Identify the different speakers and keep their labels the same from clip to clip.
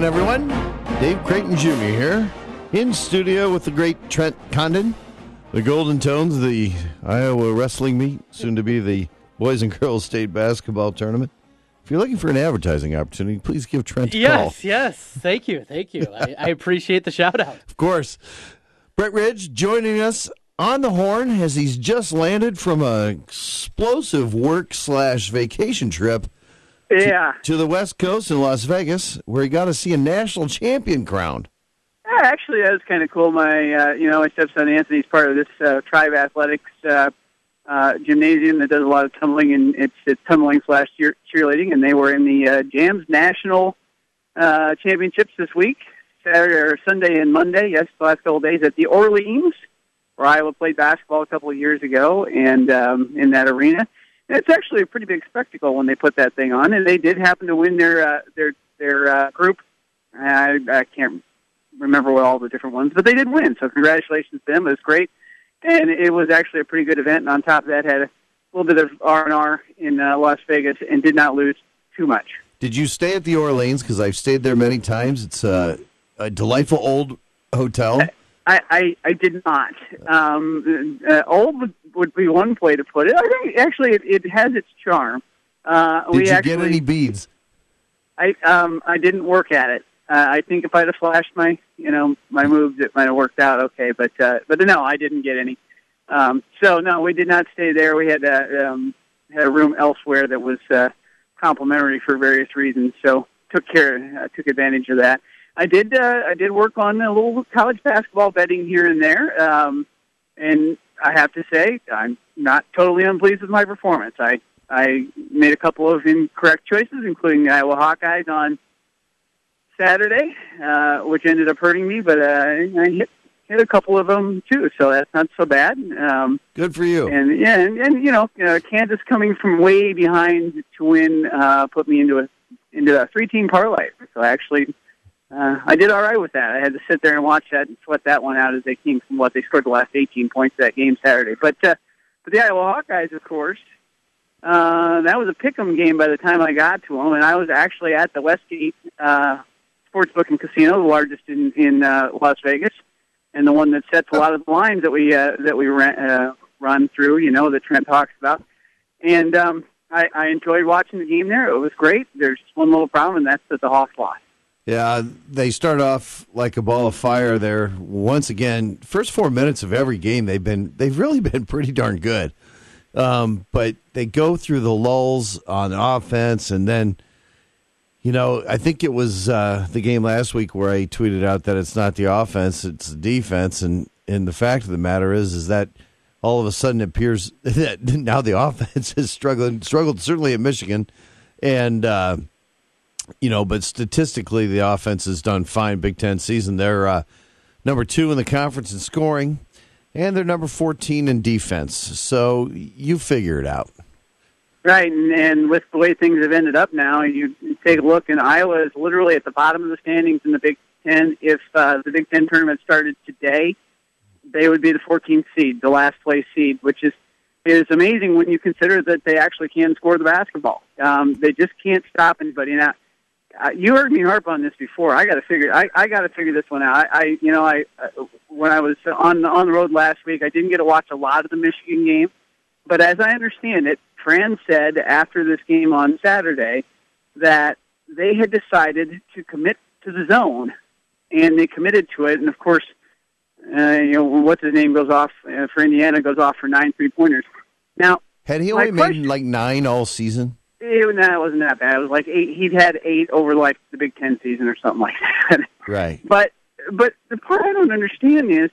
Speaker 1: again, everyone. Dave Creighton Jr. here in studio with the great Trent Condon, the Golden Tones, the Iowa wrestling meet, soon to be the Boys and Girls State Basketball Tournament. If you're looking for an advertising opportunity, please give Trent a
Speaker 2: yes,
Speaker 1: call.
Speaker 2: Yes, yes. Thank you. Thank you. I, I appreciate the shout out.
Speaker 1: Of course. Brett Ridge joining us on the horn as he's just landed from a explosive work slash vacation trip
Speaker 3: Yeah.
Speaker 1: to the West Coast in Las Vegas, where he got to see a national champion crowned.
Speaker 3: Yeah, actually, that was kind of cool. My, uh, you know, my stepson Anthony's part of this uh, Tribe Athletics uh, uh, gymnasium that does a lot of tumbling, and it's, it's tumbling slash cheer- cheerleading, and they were in the uh, Jams National uh, Championships this week, Saturday or Sunday and Monday. Yes, the last couple of days at the Orleans, where Iowa played basketball a couple of years ago, and um, in that arena. It's actually a pretty big spectacle when they put that thing on, and they did happen to win their uh, their their uh, group. I, I can't remember what all the different ones, but they did win. So congratulations to them. It was great, and it was actually a pretty good event. And on top of that, had a little bit of R and R in uh, Las Vegas, and did not lose too much.
Speaker 1: Did you stay at the Orleans? Because I've stayed there many times. It's a, a delightful old hotel.
Speaker 3: I, I, I did not. Um, uh, old would, be one way to put it. I think actually it, it has its charm. Uh,
Speaker 1: Did
Speaker 3: we
Speaker 1: you
Speaker 3: actually,
Speaker 1: get any beads?
Speaker 3: I um I didn't work at it. Uh, I think if I'd have flashed my you know my moves, it might have worked out okay. But uh, but no, I didn't get any. Um, so no, we did not stay there. We had uh, um, had a room elsewhere that was uh, complimentary for various reasons. So took care, uh, took advantage of that. I did uh, I did work on a little college basketball betting here and there, um, and I have to say I'm not totally unpleased with my performance. I I made a couple of incorrect choices, including the Iowa Hawkeyes on Saturday, uh, which ended up hurting me. But uh, I hit hit a couple of them too, so that's not so bad. Um,
Speaker 1: Good for you.
Speaker 3: and yeah, and, and you know, uh, Kansas coming from way behind to win uh, put me into a into a three team parlay. So actually, uh, I did all right with that. I had to sit there and watch that and sweat that one out as they came from what they scored the last 18 points that game Saturday. But uh, but the Iowa Hawkeyes, of course, uh, that was a pick'em game by the time I got to them, and I was actually at the Westgate uh, Sportsbook and Casino, the largest in in uh, Las Vegas, and the one that sets a lot of the lines that we uh, that we ran, uh, run through. You know that Trent talks about, and um, I, I enjoyed watching the game there. It was great. There's just one little problem, and that's that the Hawks lost.
Speaker 1: Yeah, they start off like a ball of fire there. Once again, first four minutes of every game, they've been they've really been pretty darn good. Um, but they go through the lulls on offense, and then, you know, I think it was uh, the game last week where I tweeted out that it's not the offense, it's the defense, and and the fact of the matter is, is that all of a sudden it appears that now the offense is struggling, struggled certainly at Michigan, and. Uh, you know, but statistically, the offense has done fine. Big Ten season, they're uh, number two in the conference in scoring, and they're number fourteen in defense. So you figure it out.
Speaker 3: Right, and, and with the way things have ended up now, you take a look, and Iowa is literally at the bottom of the standings in the Big Ten. If uh, the Big Ten tournament started today, they would be the 14th seed, the last place seed, which is is amazing when you consider that they actually can score the basketball. Um, they just can't stop anybody. Now, you heard me harp on this before. I got to figure. I, I got to figure this one out. I, I you know, I uh, when I was on on the road last week, I didn't get to watch a lot of the Michigan game, but as I understand it, Fran said after this game on Saturday that they had decided to commit to the zone, and they committed to it. And of course, uh, you know what's his name goes off uh, for Indiana goes off for nine three pointers. Now,
Speaker 1: Had he only made like nine all season?
Speaker 3: It, no, it wasn't that bad. It was like eight. He'd had eight over like the Big Ten season or something like that.
Speaker 1: Right.
Speaker 3: But but the part I don't understand is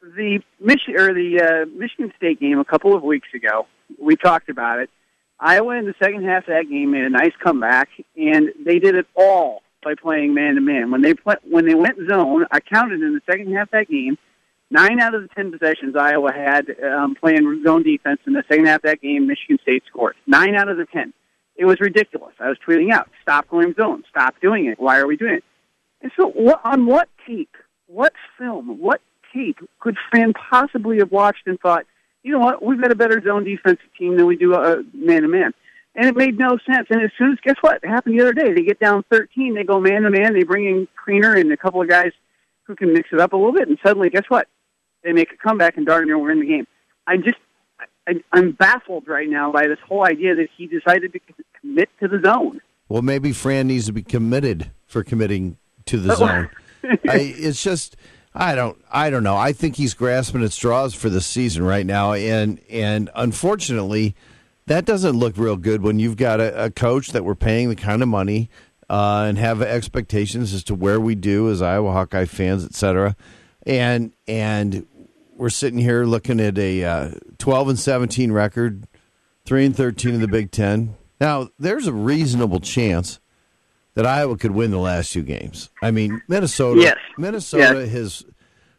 Speaker 3: the Michi- or the uh, Michigan State game a couple of weeks ago. We talked about it. Iowa in the second half of that game made a nice comeback, and they did it all by playing man to man. When they play, when they went zone, I counted in the second half of that game. Nine out of the ten possessions Iowa had um, playing zone defense in the second half of that game, Michigan State scored. Nine out of the ten. It was ridiculous. I was tweeting out, "Stop going zone! Stop doing it! Why are we doing it?" And so, what, on what tape, what film, what tape could Fran possibly have watched and thought, you know what, we've got a better zone defensive team than we do uh, man to man? and it made no sense. And as soon as guess what it happened the other day, they get down 13, they go man to man, they bring in Kriener and a couple of guys who can mix it up a little bit, and suddenly guess what? They make a comeback and darn near we're in the game. I'm just I, I'm baffled right now by this whole idea that he decided to commit to the zone.
Speaker 1: Well, maybe Fran needs to be committed for committing to the zone. I, it's just I don't I don't know. I think he's grasping at straws for the season right now, and and unfortunately, that doesn't look real good when you've got a, a coach that we're paying the kind of money uh, and have expectations as to where we do as Iowa Hawkeye fans, et cetera, and and we're sitting here looking at a uh, 12 and 17 record, three and 13 in the Big Ten. Now, there's a reasonable chance that Iowa could win the last two games. I mean, Minnesota.
Speaker 3: Yes.
Speaker 1: Minnesota
Speaker 3: Yes.
Speaker 1: has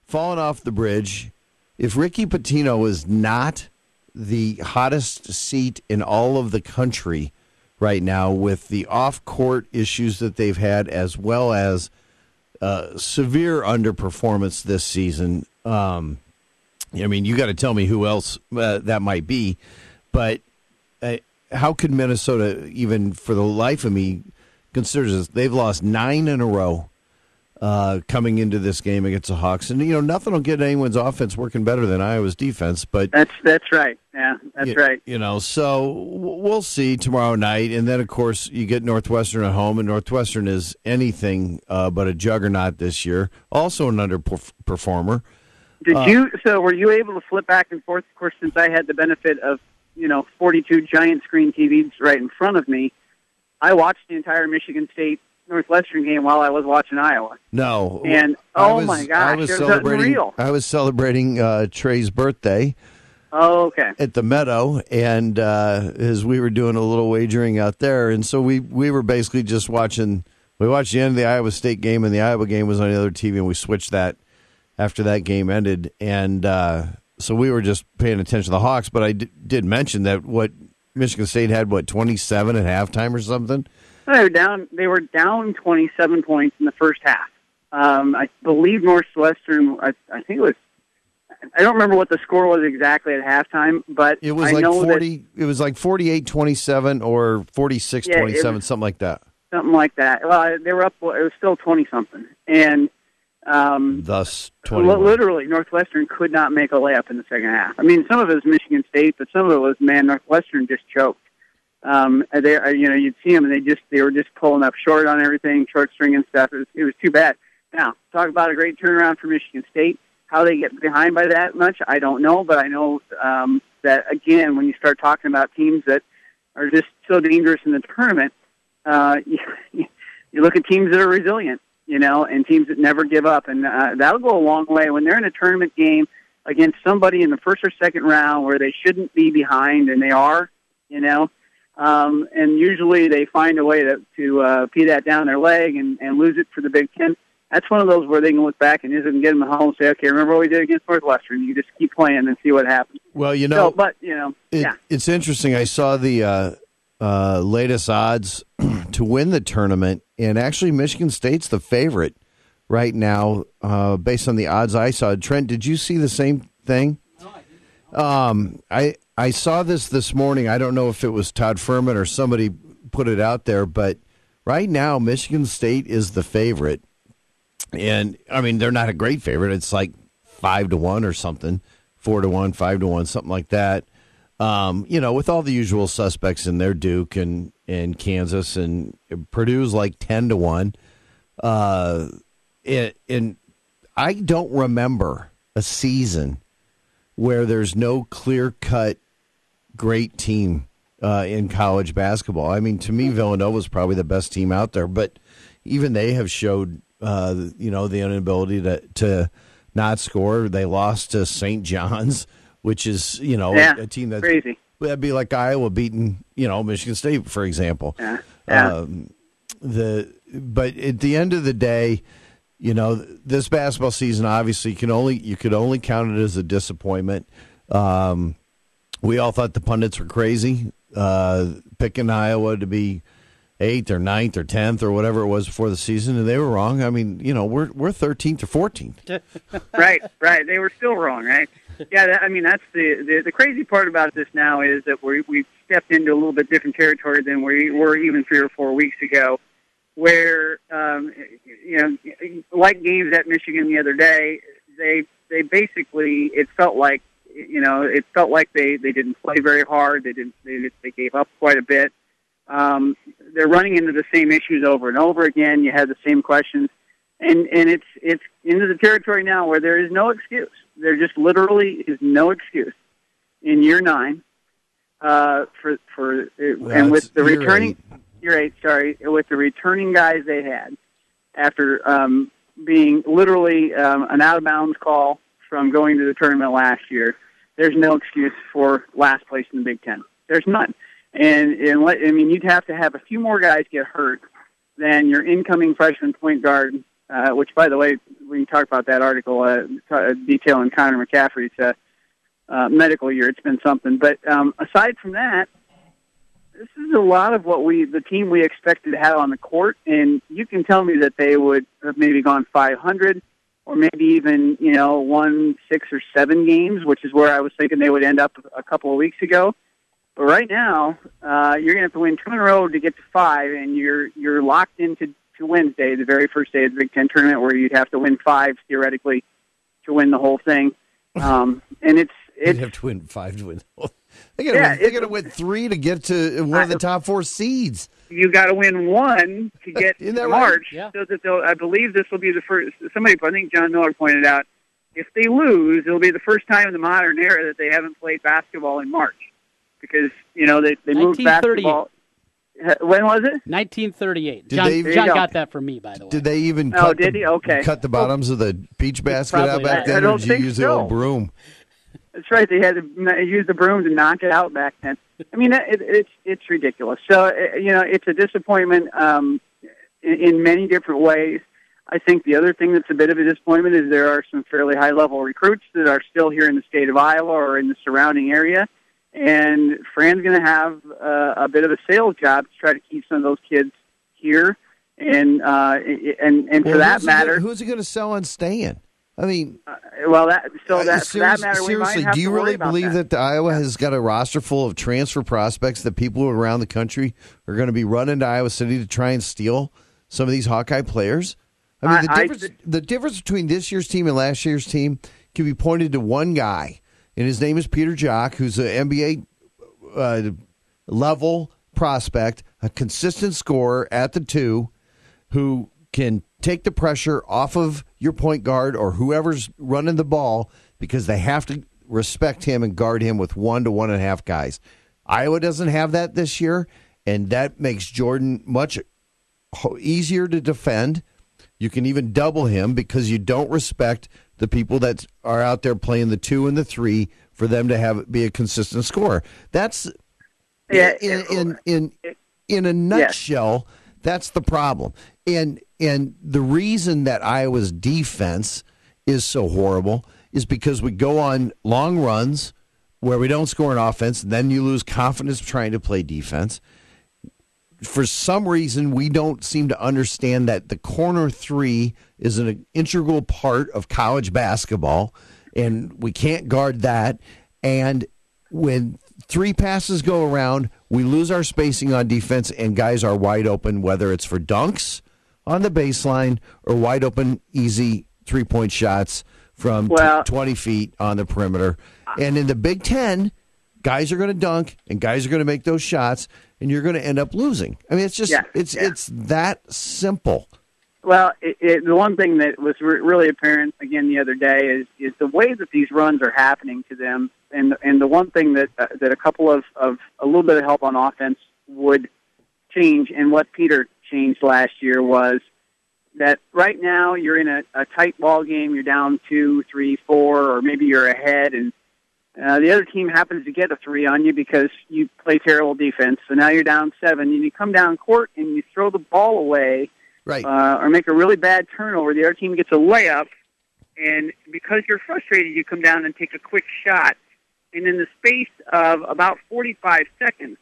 Speaker 1: fallen off the bridge. If Ricky Pitino is not the hottest seat in all of the country right now, with the off-court issues that they've had, as well as uh, severe underperformance this season. Um, I mean, you got to tell me who else uh, that might be, but uh, how could Minnesota, even for the life of me, consider this? They've lost nine in a row uh, coming into this game against the Hawks, and you know nothing will get anyone's offense working better than Iowa's defense. But
Speaker 3: That's that's right. Yeah, that's
Speaker 1: you,
Speaker 3: right.
Speaker 1: You know, so we'll see tomorrow night, and then of course you get Northwestern at home, and Northwestern is anything uh, but a juggernaut this year. Also an underperformer.
Speaker 3: Did
Speaker 1: Uh,
Speaker 3: you? So were you able to flip back and forth? Of course, since I had the benefit of you know 42 giant screen TVs right in front of me, I watched the entire Michigan State Northwestern game while I was watching Iowa.
Speaker 1: No,
Speaker 3: And, oh
Speaker 1: was-
Speaker 3: my gosh,
Speaker 1: I was
Speaker 3: it was
Speaker 1: celebrating. I was celebrating uh, Trey's birthday
Speaker 3: Oh, okay.
Speaker 1: at the Meadow, and uh, as we were doing a little wagering out there, and so we we were basically just watching. We watched the end of the Iowa State game, and the Iowa game was on the other TV, and we switched that after that game ended, and uh, so we were just paying attention to the Hawks. But I d- did mention that what Michigan State had what twenty seven at halftime or something.
Speaker 3: They were down. They were down 27 points in the first half. Um, I believe Northwestern. I, I think it was. I don't remember what the score was exactly at halftime, but
Speaker 1: It was
Speaker 3: I
Speaker 1: like
Speaker 3: know that
Speaker 1: forty. It was like 48-27 or 46-27,
Speaker 3: Yeah, it was-
Speaker 1: something like that.
Speaker 3: something like that. Well, they were up. It was still 20 something, and um,
Speaker 1: Thus,
Speaker 3: li-
Speaker 1: twenty.
Speaker 3: literally Northwestern could not make a layup in the second half. I mean, some of it was Michigan State, but some of it was man Northwestern just choked. Um, they, uh, you know, you'd see them, and they just they were just pulling up short on everything, short string and stuff. It was, it was too bad. Now, talk about a great turnaround for Michigan State. How they get behind by that much, I don't know, but I know um, that again, when you start talking about teams that are just so dangerous in the tournament, uh, you, you look at teams that are resilient, you know, and teams that never give up, and uh, that'll go a long way when they're in a tournament game against somebody in the first or second round where they shouldn't be behind, and they are, you know. Um, and usually they find a way to, to uh, pee that down their leg and, and lose it for the Big Ten. That's one of those where they can look back and just get them home and say, okay, remember what we did against Northwestern? You just keep playing and see what happens.
Speaker 1: Well, you
Speaker 3: So,
Speaker 1: know,
Speaker 3: but, you know,
Speaker 1: it,
Speaker 3: yeah.
Speaker 1: it's interesting. I saw the uh, uh, latest odds to win the tournament, and actually, Michigan State's the favorite right now, uh, based on the odds I saw. Trent, did you see the same thing? Um, I I saw this this morning. I don't know if it was Todd Fuhrman or somebody put it out there, but right now Michigan State is the favorite, and I mean they're not a great favorite. It's like five to one or something, four to one, five to one, something like that. Um, you know, with all the usual suspects in there, Duke and and Kansas and Purdue's like ten to one. Uh, it, and I don't remember a season where there's no clear cut great team uh, in college basketball. I mean, to me, Villanova is probably the best team out there, but even they have showed, uh, you know, the inability to to not score. They lost to St. John's, which is, you know,
Speaker 3: Yeah,
Speaker 1: a, a team that's
Speaker 3: crazy.
Speaker 1: That'd be like Iowa beating, you know, Michigan State, for example.
Speaker 3: Yeah, yeah.
Speaker 1: Um, the but at the end of the day, you know, this basketball season obviously you can only you could only count it as a disappointment. Um, we all thought the pundits were crazy, uh, picking Iowa to be eighth or ninth or tenth or whatever it was before the season, and they were wrong. I mean, you know, we're we're thirteenth or fourteenth.
Speaker 3: right, right. They were still wrong, right? yeah, that, I mean that's the, the the crazy part about this now is that we we've stepped into a little bit different territory than we were even three or four weeks ago, where um, you know, like games at Michigan the other day, they they basically it felt like you know it felt like they they didn't play very hard. They didn't they they gave up quite a bit. Um, they're running into the same issues over and over again. You have the same questions, and and it's it's into the territory now where there is no excuse. There just literally is no excuse in year nine uh, for for
Speaker 1: Well,
Speaker 3: and with the
Speaker 1: year
Speaker 3: returning
Speaker 1: eight.
Speaker 3: year eight, sorry, with the returning guys they had after um, being literally um, an out of bounds call from going to the tournament last year. There's no excuse for last place in the Big Ten. There's none. And, and let, I mean, you'd have to have a few more guys get hurt than your incoming freshman point guard, uh, which, by the way, we can talk about that article uh, t- detailing Connor McCaffery's uh, uh, medical year. It's been something. But um, aside from that, this is a lot of what we, the team we expected to have on the court. And you can tell me that they would have maybe gone 500 or maybe even, you know, won six or seven games, which is where I was thinking they would end up a couple of weeks ago. But right now, uh, you're going to have to win two in a row to get to five, and you're you're locked into to Wednesday, the very first day of the Big Ten tournament, where you'd have to win five theoretically to win the whole thing. Um, and it's
Speaker 1: They'd have to win five to win. They gotta
Speaker 3: Yeah,
Speaker 1: win, they
Speaker 3: it's-
Speaker 1: gotta win three to get to one of the top four seeds.
Speaker 3: you got to win one to get
Speaker 1: Isn't that
Speaker 3: to
Speaker 1: right?
Speaker 3: March.
Speaker 2: Yeah.
Speaker 3: So that they'll, I believe this will be the first. Somebody, I think John Miller pointed out, if they lose, it'll be the first time in the modern era that they haven't played basketball in March, because you know they they moved basketball. When was it?
Speaker 2: 1938.
Speaker 1: Did
Speaker 2: John,
Speaker 1: they-
Speaker 2: John
Speaker 3: go.
Speaker 2: got that from me, by the way.
Speaker 1: Did they even
Speaker 3: Oh,
Speaker 1: cut,
Speaker 3: did
Speaker 1: the,
Speaker 3: he? Okay.
Speaker 1: cut the bottoms of the peach basket out back
Speaker 2: not.
Speaker 1: then,
Speaker 3: I
Speaker 1: or
Speaker 3: don't
Speaker 1: did you
Speaker 3: think
Speaker 1: use the
Speaker 3: so.
Speaker 1: old broom?
Speaker 3: That's right. They had to use the broom to knock it out back then. I mean, it, it's it's ridiculous. So uh, you know, it's a disappointment um, in, in many different ways. I think the other thing that's a bit of a disappointment is there are some fairly high level recruits that are still here in the state of Iowa or in the surrounding area, and Fran's going to have uh, a bit of a sales job to try to keep some of those kids here. And uh, and and for
Speaker 1: Well,
Speaker 3: that
Speaker 1: who's
Speaker 3: matter,
Speaker 1: gonna- who's he going to sell on staying? I mean,
Speaker 3: uh, well, that so
Speaker 1: uh,
Speaker 3: that for that matter,
Speaker 1: seriously, do you really believe
Speaker 3: that.
Speaker 1: that. Iowa has got a roster full of transfer prospects that people around the country are going to be running to Iowa City to try and steal some of these Hawkeye players? I mean, the
Speaker 3: I- I-
Speaker 1: difference the difference between this year's team and last year's team can be pointed to one guy, and his name is Peter Jok, who's an NBA uh, level prospect, a consistent scorer at the two, who can take the pressure off of your point guard or whoever's running the ball because they have to respect him and guard him with one to one and a half guys. Iowa doesn't have that this year, and that makes Jordan much easier to defend. You can even double him because you don't respect the people that are out there playing the two and the three for them to have be a consistent scorer. That's
Speaker 3: Yeah,
Speaker 1: in in in, in a nutshell, that's the problem. And and the reason that Iowa's defense is so horrible is because we go on long runs where we don't score an offense, and then you lose confidence trying to play defense. For some reason, we don't seem to understand that the corner three is an integral part of college basketball, and we can't guard that. And when three passes go around, we lose our spacing on defense, and guys are wide open, whether it's for dunks on the baseline or wide open, easy three point shots from t- 20 feet on the perimeter. And in the Big Ten, guys are going to dunk and guys are going to make those shots, and you're going to end up losing. I mean, it's just
Speaker 3: Yeah,
Speaker 1: it's
Speaker 3: yeah.
Speaker 1: it's that simple.
Speaker 3: Well, it, it, the one thing that was re- really apparent again the other day is is the way that these runs are happening to them, and and the one thing that uh, that a couple of of a little bit of help on offense would change, and what Peter changed last year was that right now you're in a, a tight ball game, you're down two, three, four, or maybe you're ahead, and uh, the other team happens to get a three on you because you play terrible defense. So now you're down seven, and you come down court and you throw the ball away
Speaker 1: Right.
Speaker 3: uh, or make a really bad turnover, the other team gets a layup, and because you're frustrated, you come down and take a quick shot. And in the space of about 45 seconds,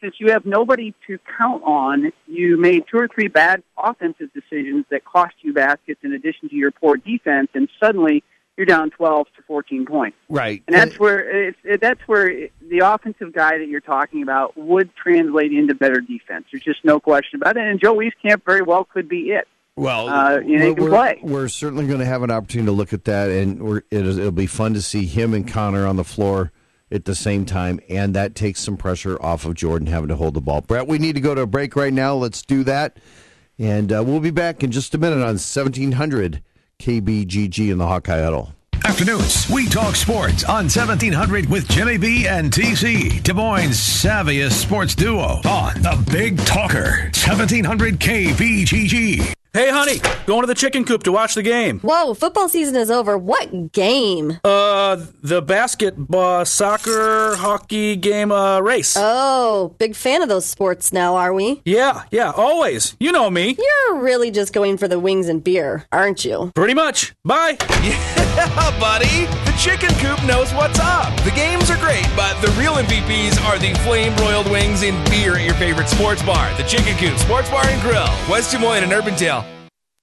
Speaker 3: since you have nobody to count on, you made two or three bad offensive decisions that cost you baskets in addition to your poor defense, and suddenly you're down 12 to 14 points.
Speaker 1: Right.
Speaker 3: And that's where it's, it, that's where the offensive guy that you're talking about would translate into better defense. There's just no question about it. And Joe Wieskamp very well could be it.
Speaker 1: Well,
Speaker 3: Uh, you know, can
Speaker 1: we're,
Speaker 3: play.
Speaker 1: we're certainly going to have an opportunity to look at that, and we're, it is, it'll be fun to see him and Connor on the floor at the same time, and that takes some pressure off of Jordan having to hold the ball. Brett, we need to go to a break right now. Let's do that, and uh, we'll be back in just a minute on 1700 KBGG in the Hawkeye Huddle.
Speaker 4: Afternoons, we talk sports on 1700 with Jimmy B and TC, Des Moines' savviest sports duo on the Big Talker, 1700 KBGG.
Speaker 5: Hey, honey, going to the chicken coop to watch the game.
Speaker 6: Whoa, football season is over. What game?
Speaker 5: Uh, the basketball, soccer, hockey game, uh, race.
Speaker 6: Oh, big fan of those sports now, are we?
Speaker 5: yeah, yeah, always. You know me.
Speaker 6: You're really just going for the wings and beer, aren't you?
Speaker 5: Pretty much. Bye.
Speaker 7: Yeah, buddy. The chicken coop knows what's up. The games are great, but the real MVPs are the flame broiled wings and beer at your favorite sports bar. The Chicken Coop Sports Bar and Grill, West Des Moines and Urbandale.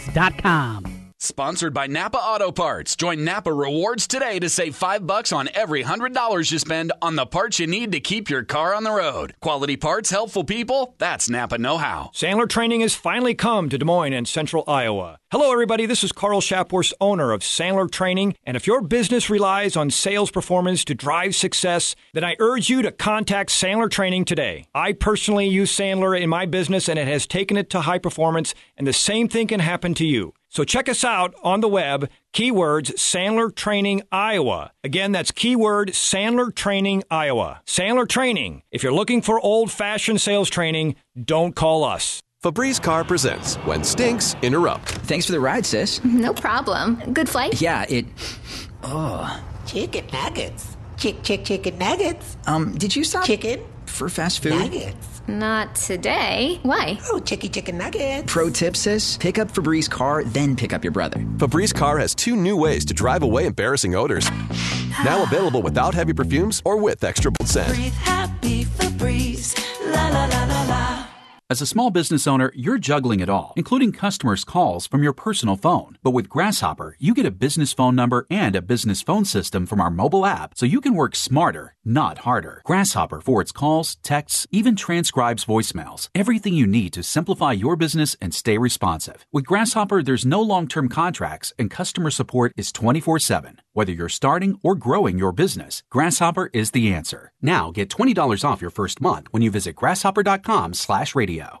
Speaker 2: therookiesportscards.com.
Speaker 8: Sponsored by Napa Auto Parts. Join Napa Rewards today to save 5 bucks on every $100 you spend on the parts you need to keep your car on the road. Quality parts, helpful people. That's Napa know-how.
Speaker 9: Sandler Training has finally come to Des Moines and Central Iowa. Hello, everybody. This is Carl Shapworth, owner of Sandler Training. And if your business relies on sales performance to drive success, then I urge you to contact Sandler Training today. I personally use Sandler in my business and it has taken it to high performance, and the same thing can happen to you. So check us out on the web, keywords Sandler Training Iowa. Again, that's keyword Sandler Training Iowa. Sandler Training. If you're looking for old fashioned sales training, don't call us.
Speaker 10: Febreze Car presents When Stinks Interrupt.
Speaker 11: Thanks for the ride, sis.
Speaker 12: No problem. Good flight?
Speaker 11: Yeah, it. Oh.
Speaker 13: Chicken nuggets. Chick, chick, chicken nuggets.
Speaker 11: Um, did you stop?
Speaker 13: Chicken.
Speaker 11: For fast food?
Speaker 13: Nuggets.
Speaker 12: Not today. Why?
Speaker 13: Oh, chicky chicken nuggets.
Speaker 11: Pro tip, sis. Pick up Febreze car, then pick up your brother.
Speaker 10: Febreze Car has two new ways to drive away embarrassing odors. Now available without heavy perfumes or with extra bold scent.
Speaker 14: Breathe happy Febreze. La la la la la.
Speaker 15: As a small business owner, you're juggling it all, including customers' calls from your personal phone. But with Grasshopper, you get a business phone number and a business phone system from our mobile app so you can work smarter, not harder. Grasshopper forwards calls, texts, even transcribes voicemails. Everything you need to simplify your business and stay responsive. With Grasshopper, there's no long term contracts and customer support is 24 7. Whether you're starting or growing your business, Grasshopper is the answer. Now get $20 off your first month when you visit grasshopper.com slash radio.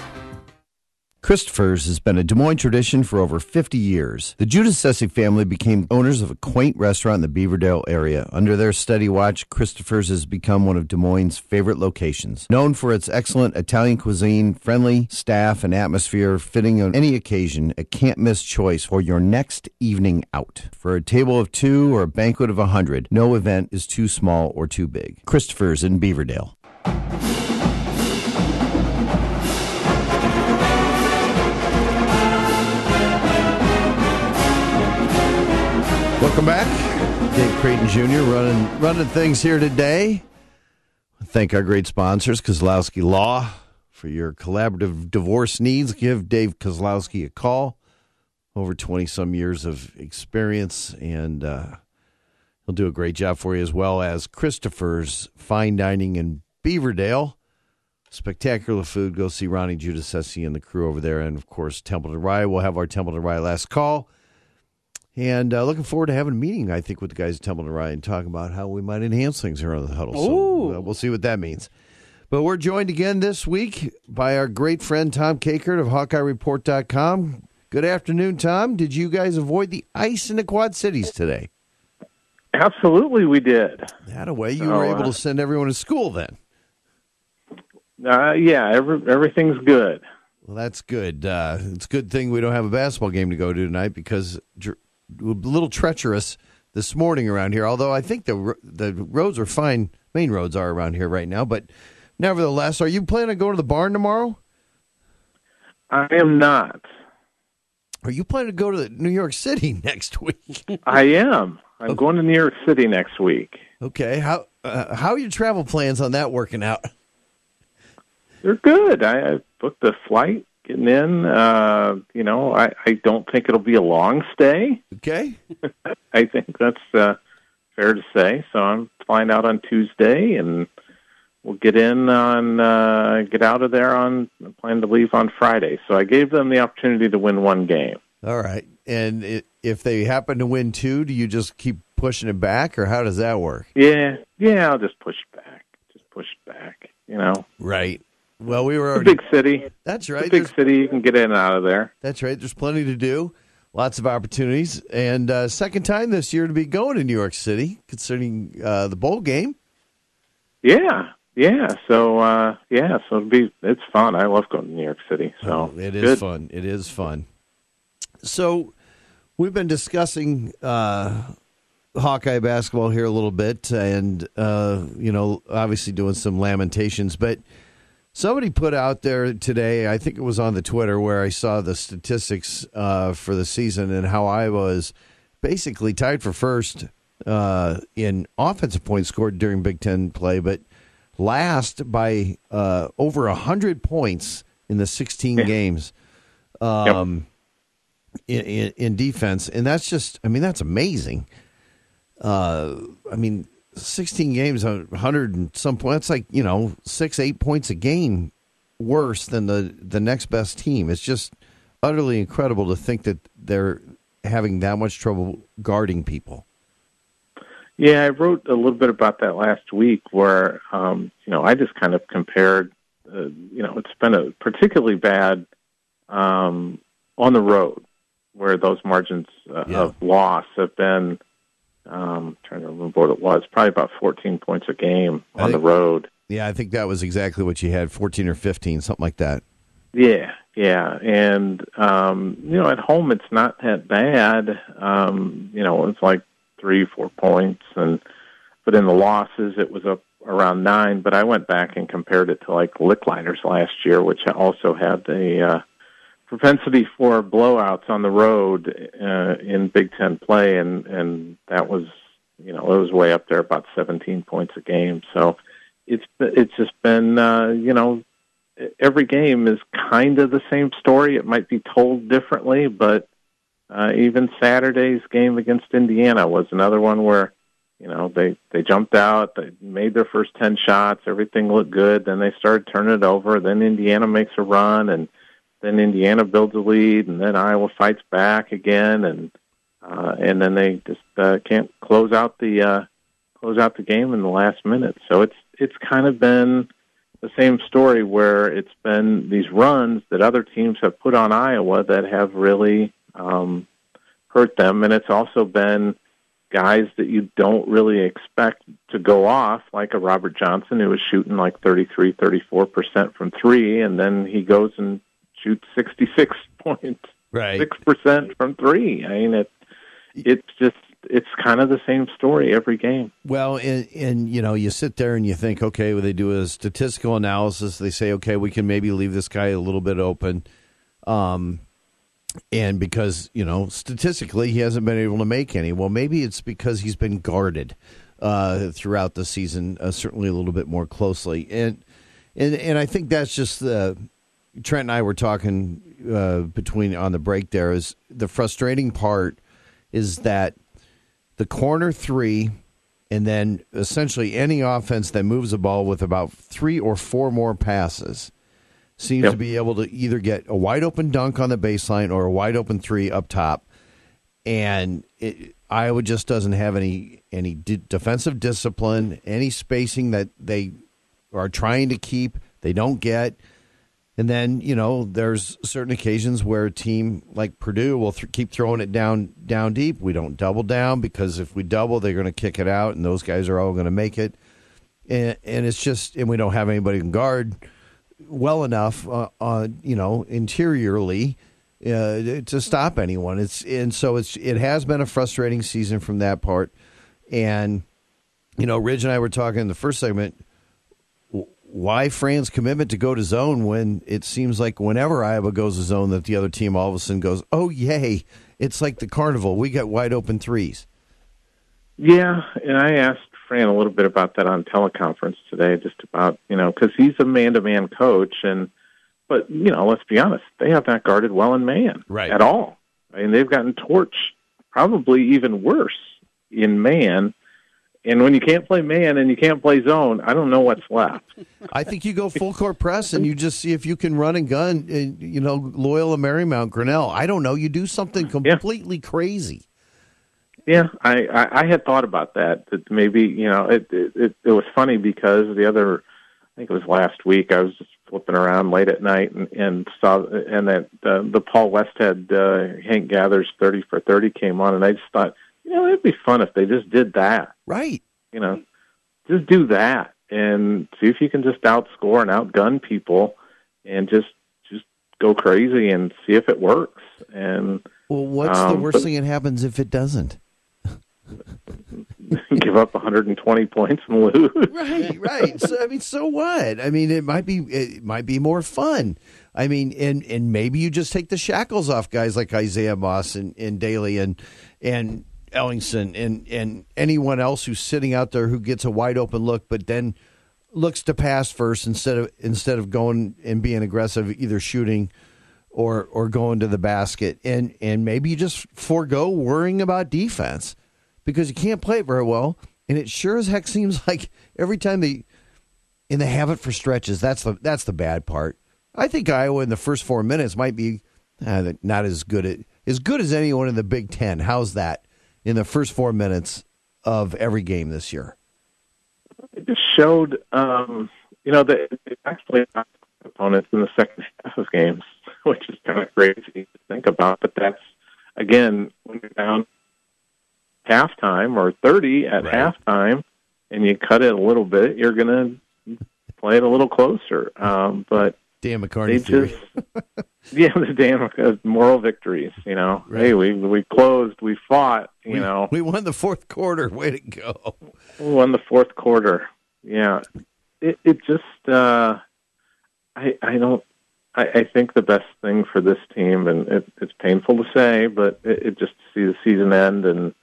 Speaker 1: Christopher's has been a Des Moines tradition for over 50 years. The Giudicessi family became owners of a quaint restaurant in the Beaverdale area. Under their steady watch, Christopher's has become one of Des Moines' favorite locations. Known for its excellent Italian cuisine, friendly staff, and atmosphere fitting on any occasion, a can't miss choice for your next evening out. For a table of two or a banquet of a hundred, no event is too small or too big. Christopher's in Beaverdale. Welcome back. Dave Creighton Jr. running running things here today. Thank our great sponsors, Kozlowski Law. For your collaborative divorce needs, give Dave Kozlowski a call. Over 20 some years of experience, and uh, he'll do a great job for you, as well as Christopher's Fine Dining in Beaverdale. Spectacular food. Go see Ronnie Giudice and the crew over there. And of course, Templeton Rye. We'll have our Templeton Rye last call. And uh, looking forward to having a meeting, I think, with the guys at Templeton Rye and talking about how we might enhance things here on the huddle. So uh, we'll see what that means. But we're joined again this week by our great friend Tom Kakert of HawkeyeReport.com. Good afternoon, Tom. Did you guys avoid the ice in the Quad Cities today?
Speaker 16: Absolutely, we did.
Speaker 1: That a way you
Speaker 16: So,
Speaker 1: were able
Speaker 16: uh,
Speaker 1: to send everyone to school then.
Speaker 16: Uh, yeah, every, everything's good.
Speaker 1: Well, that's good. Uh, it's a good thing we don't have a basketball game to go to tonight because dr- a little treacherous this morning around here. Although I think the the roads are fine, main roads are around here right now. But nevertheless, are you planning on going to the barn tomorrow?
Speaker 16: I am not.
Speaker 1: Are you planning to go to New York City next week?
Speaker 16: I am. I'm going to New York City next week.
Speaker 1: Okay. How uh, how are your travel plans on that working out?
Speaker 16: They're good. I, I booked a flight, getting in. Uh, you know, I, I don't think it'll be a long stay.
Speaker 1: Okay.
Speaker 16: I think that's uh, fair to say. So I'm flying out on Tuesday, and we'll get in on uh, get out of there on. Plan to leave on Friday. So I gave them the opportunity to win one game.
Speaker 1: All right. And i if they happen to win two, do you just keep pushing it back, or how does that work?
Speaker 16: Yeah, yeah. I'll just push back. Just push back. You know.
Speaker 1: Right. Well, we were already.
Speaker 16: big city.
Speaker 1: That's
Speaker 16: It's a
Speaker 1: right.
Speaker 16: big
Speaker 1: There's-
Speaker 16: city. You can get in and out of there.
Speaker 1: That's right. There's plenty to do. Lots of opportunities. And uh, second time this year to be going to New York City, considering uh, the bowl game.
Speaker 16: Yeah, yeah. So uh, yeah, so it'll be it's fun. I love going to New York City. So
Speaker 1: Oh, It is
Speaker 16: good.
Speaker 1: fun. It is fun. So we've been discussing uh, Hawkeye basketball here a little bit, and uh, you know, obviously doing some lamentations. But somebody put out there today, I think it was on the Twitter, where I saw the statistics uh, for the season and how I was basically tied for first uh, in offensive points scored during Big Ten play, but last by uh, over hundred points in the sixteen games um, in, in, in defense, and that's just I mean that's amazing. Uh, I mean, sixteen games, a hundred and some points. That's like you know six eight points a game worse than the the next best team. It's just utterly incredible to think that they're having that much trouble guarding people.
Speaker 16: Yeah, I wrote a little bit about that last week, where um, you know I just kind of compared. Uh, you know, it's been a particularly bad um, on the road, where those margins uh, of loss have been. Um, trying to remember what it was, probably about 14 points a game on the road.
Speaker 1: Yeah, I think that was exactly what you had, fourteen or fifteen, something like that.
Speaker 16: Yeah, yeah, and um, you know, at home it's not that bad. Um, you know, it's like three, four points, and but in the losses it was up around nine, but I went back and compared it to like Lickliter's last year, which also had the uh, propensity for blowouts on the road uh, in Big Ten play, and and that was you know it was way up there, about 17 points a game. So it's it's just been uh, you know every game is kind of the same story. It might be told differently, but uh, even Saturday's game against Indiana was another one where you know they they jumped out, they made their first ten shots, everything looked good. Then they started turning it over. Then Indiana makes a run, and then Indiana builds a lead, and then Iowa fights back again, and uh, and then they just uh, can't close out the uh, close out the game in the last minute. So it's it's kind of been the same story where it's been these runs that other teams have put on Iowa that have really um, hurt them, and it's also been guys that you don't really expect to go off, like a Robert Johnson who was shooting like 33, 34 percent from three, and then he goes and shoots 66 points,
Speaker 1: right,
Speaker 16: six percent from three. I mean, it it's just it's kind of the same story every game.
Speaker 1: Well, and, and you know, you sit there and you think, okay, well, they do a statistical analysis. They say, okay, we can maybe leave this guy a little bit open, um, and because you know, statistically, he hasn't been able to make any. Well, maybe it's because he's been guarded uh, throughout the season, uh, certainly a little bit more closely, and and and I think that's just the. Trent and I were talking uh, between on the break. There is the frustrating part is that the corner three, and then essentially any offense that moves the ball with about three or four more passes seems
Speaker 16: Yep.
Speaker 1: to be able to either get a wide open dunk on the baseline or a wide open three up top. And it, Iowa just doesn't have any any d- defensive discipline, any spacing that they are trying to keep. They don't get. And then you know, there's certain occasions where a team like Purdue will th- keep throwing it down down deep. We don't double down because if we double, they're going to kick it out, and those guys are all going to make it. And, and it's just, and we don't have anybody can guard well enough, uh, uh, you know, interiorly uh, to stop anyone. It's and so it's it has been a frustrating season from that part. And you know, Ridge and I were talking in the first segment why Fran's commitment to go to zone when it seems like whenever Iowa goes to zone that the other team all of a sudden goes, oh yay, it's like the carnival. We got wide open threes.
Speaker 16: Yeah, and I asked Fran a little bit about that on teleconference today, just about you know because he's a man-to-man coach, and but you know let's be honest, they have not guarded well in man
Speaker 1: Right.
Speaker 16: at all. I mean they've gotten torched, probably even worse in man. And when you can't play man and you can't play zone, I don't know what's left.
Speaker 1: I think you go full court press and you just see if you can run and gun, uh, you know, Loyola Marymount, Grinnell. I don't know. You do something completely crazy.
Speaker 16: Yeah, I, I I had thought about that. That maybe you know it, it it it was funny because the other, I think it was last week. I was just flipping around late at night and and saw and that uh, the Paul Westhead uh, Hank Gathers thirty for thirty came on, and I just thought you know it'd be fun if they just did that.
Speaker 1: Right.
Speaker 16: You know, just do that and see if you can just outscore and outgun people, and just just go crazy and see if it works. And
Speaker 1: Well, what's the
Speaker 16: Um,
Speaker 1: worst
Speaker 16: but-
Speaker 1: thing that happens if it doesn't?
Speaker 16: give up 120 points and lose.
Speaker 1: Right, right. So I mean, so what? I mean, it might be it might be more fun. I mean, and and maybe you just take the shackles off guys like Isaiah Moss and, and Daly and and Ellingson and and anyone else who's sitting out there who gets a wide open look, but then looks to pass first instead of instead of going and being aggressive, either shooting or or going to the basket, and and maybe you just forego worrying about defense because you can't play it very well, and it sure as heck seems like every time they and they have it for stretches. That's the that's the bad part. I think Iowa in the first four minutes might be uh, not as good at, as good as anyone in the Big Ten. How's that in the first four minutes of every game this year?
Speaker 16: it just showed, um, you know, that they actually opponents in the second half of games, which is kind of crazy to think about. But that's again when you're down halftime or thirty at halftime, and you cut it a little bit, you're going to play it a little closer. Um, but
Speaker 1: Dan
Speaker 16: they
Speaker 1: theory.
Speaker 16: just, yeah, the damn uh, moral victories. You know, hey, we we closed, we fought. You
Speaker 1: we,
Speaker 16: know,
Speaker 1: we won the fourth quarter. Way to go!
Speaker 16: we won the fourth quarter. yeah. It it just uh, I I don't. I, I think the best thing for this team, and it, it's painful to say, but it, it just to see the season end and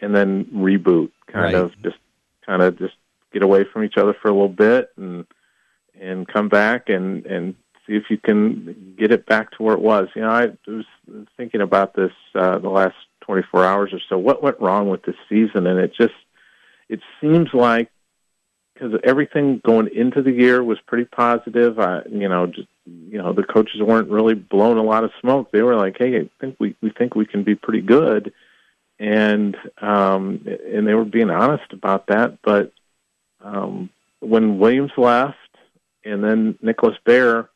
Speaker 16: and then reboot, kind
Speaker 1: Right.
Speaker 16: of just kind of just get away from each other for a little bit and and come back and and see if you can get it back to where it was. You know, I was thinking about this uh, the last 24 hours or so. What went wrong with this season? And it just it seems like because everything going into the year was pretty positive. I, you know, just you know, the coaches weren't really blowing a lot of smoke. They were like, "Hey, I think we we think we can be pretty good," and um, and they were being honest about that. But um, when Williams left, and then Nicholas Baer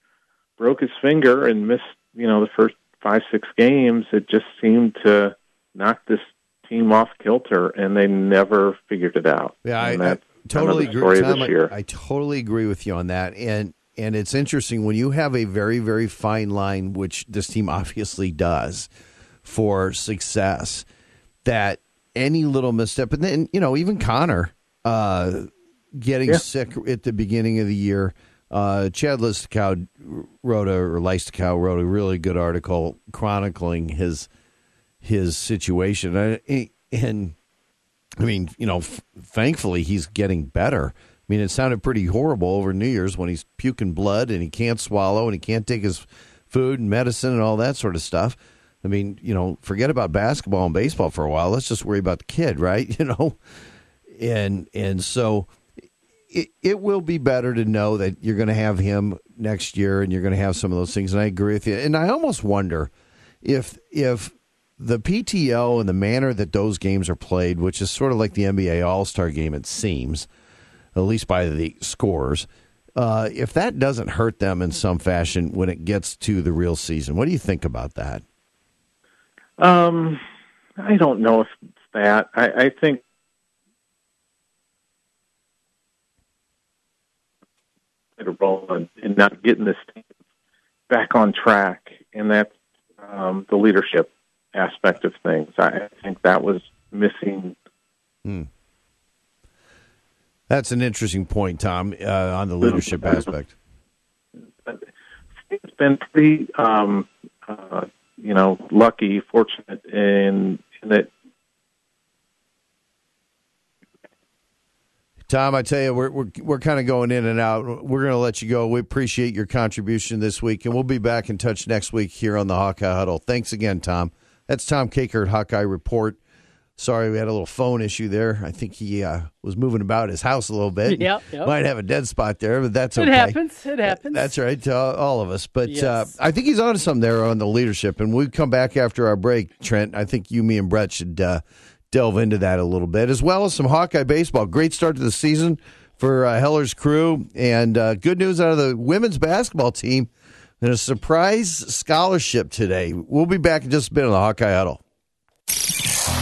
Speaker 16: broke his finger and missed, you know, the first five six games, it just seemed to knock this team off kilter, and they never figured it out.
Speaker 1: Yeah, I, I totally
Speaker 16: kind of the story
Speaker 1: agree. Tom, I-. I, totally agree with you on that, and and it's interesting when you have a very very fine line, which this team obviously does, for success. That any little misstep, and then you know even Connor uh, getting
Speaker 16: Yeah.
Speaker 1: sick at the beginning of the year. Uh, Chad Leistikow wrote a or Leistikow wrote a really good article chronicling his his situation, and, and I mean, you know, f- thankfully he's getting better. I mean, it sounded pretty horrible over New Year's when he's puking blood and he can't swallow and he can't take his food and medicine and all that sort of stuff. I mean, you know, forget about basketball and baseball for a while. Let's just worry about the kid, right? You know, and and so it it will be better to know that you're going to have him next year and you're going to have some of those things. And I agree with you. And I almost wonder if if the PTO and the manner that those games are played, which is sort of like the NBA All Star game, it seems, at least by the scores, uh, if that doesn't hurt them in some fashion when it gets to the real season. What do you think about that?
Speaker 16: Um, I don't know if that. I, I think a role in, in not getting this team back on track, and that's um, the leadership aspect of things. I, I think that was missing.
Speaker 1: Hmm. That's an interesting point, Tom, uh, on the leadership aspect.
Speaker 16: It's been pretty, um, uh, you know, lucky, fortunate in, in that
Speaker 1: Tom, I tell you, we're we're, we're kind of going in and out. We're going to let you go. We appreciate your contribution this week, and we'll be back in touch next week here on the Hawkeye Huddle. Thanks again, Tom. That's Tom Kakert at Hawkeye Report. Sorry, we had a little phone issue there. I think he uh, was moving about his house a little bit.
Speaker 2: Yep, yep.
Speaker 1: Might have a dead spot there, but that's
Speaker 2: It
Speaker 1: okay.
Speaker 2: It happens. It happens.
Speaker 1: That's right to all- of us. But uh, I think he's on to something there on the leadership. And we come back after our break, Trent. I think you, me, and Brett should uh, delve into that a little bit, as well as some Hawkeye baseball. Great start to the season for uh, Heller's crew. And uh, good news out of the women's basketball team and a surprise scholarship today. We'll be back in just a bit on the Hawkeye Huddle.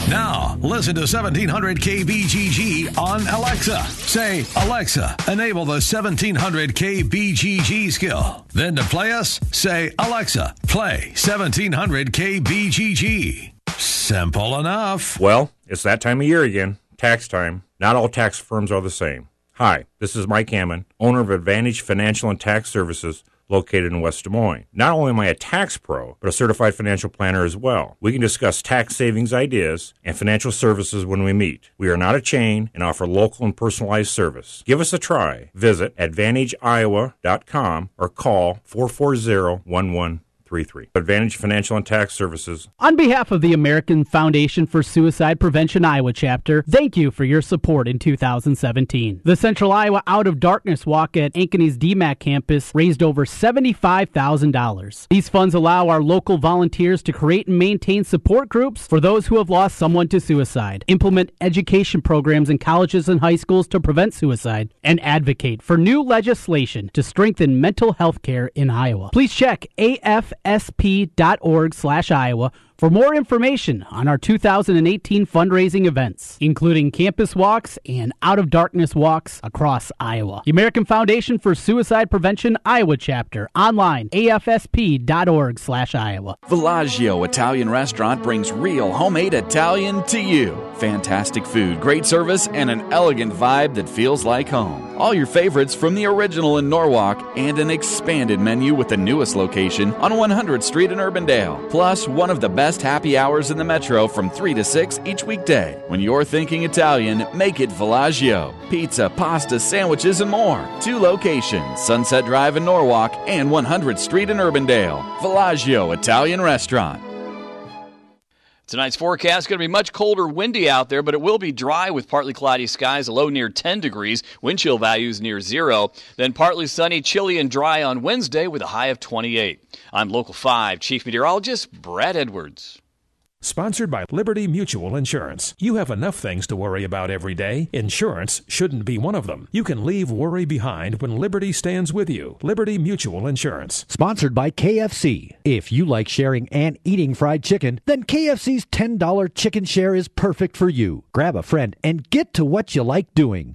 Speaker 4: Now, listen to 1700 KBGG on Alexa. Say, Alexa, enable the 1700 KBGG skill. Then to play us, say, Alexa, play 1700 KBGG. Simple enough.
Speaker 17: Well, it's that time of year again, tax time. Not all tax firms are the same. Hi, this is Mike Hammond, owner of Advantage Financial and Tax Services located in West Des Moines. Not only am I a tax pro, but a certified financial planner as well. We can discuss tax savings ideas and financial services when we meet. We are not a chain and offer local and personalized service. Give us a try. Visit AdvantageIowa.com or call 440-1133. Advantage Financial and Tax Services
Speaker 2: On behalf of the American Foundation for Suicide Prevention Iowa chapter, thank you for your support in 2017. The Central Iowa Out of Darkness Walk at Ankeny's DMACC campus raised over $75,000. These funds allow our local volunteers to create and maintain support groups for those who have lost someone to suicide, implement education programs in colleges and high schools to prevent suicide, and advocate for new legislation to strengthen mental health care in Iowa. Please check afsp.org slash Iowa For more information on our 2018 fundraising events, including campus walks and out of darkness walks across Iowa, the American Foundation for Suicide Prevention Iowa chapter online afsp.org/iowa.
Speaker 8: Villaggio Italian Restaurant brings real homemade Italian to you. Fantastic food, great service, and an elegant vibe that feels like home. All your favorites from the original in Norwalk and an expanded menu with the newest location on 100th Street in Urbandale. Plus, one of the best happy hours in the metro from 3 to 6 each weekday. When you're thinking Italian, make it Villaggio. Pizza, pasta, sandwiches, and more. Two locations Sunset Drive in Norwalk and 100th Street in Urbandale. Villaggio Italian Restaurant.
Speaker 18: Tonight's forecast is going to be much colder, windy out there, but it will be dry with partly cloudy skies, a low near 10 degrees, wind chill values near zero. Then partly sunny, chilly, and dry on Wednesday with a high of 28. I'm Local 5 Chief Meteorologist Brad Edwards.
Speaker 19: Sponsored by Liberty Mutual Insurance. You have enough things to worry about every day. Insurance shouldn't be one of them. You can leave worry behind when Liberty stands with you. Liberty Mutual Insurance.
Speaker 20: Sponsored by KFC. If you like sharing and eating fried chicken, then KFC's $10 chicken share is perfect for you. Grab a friend and get to what you like doing.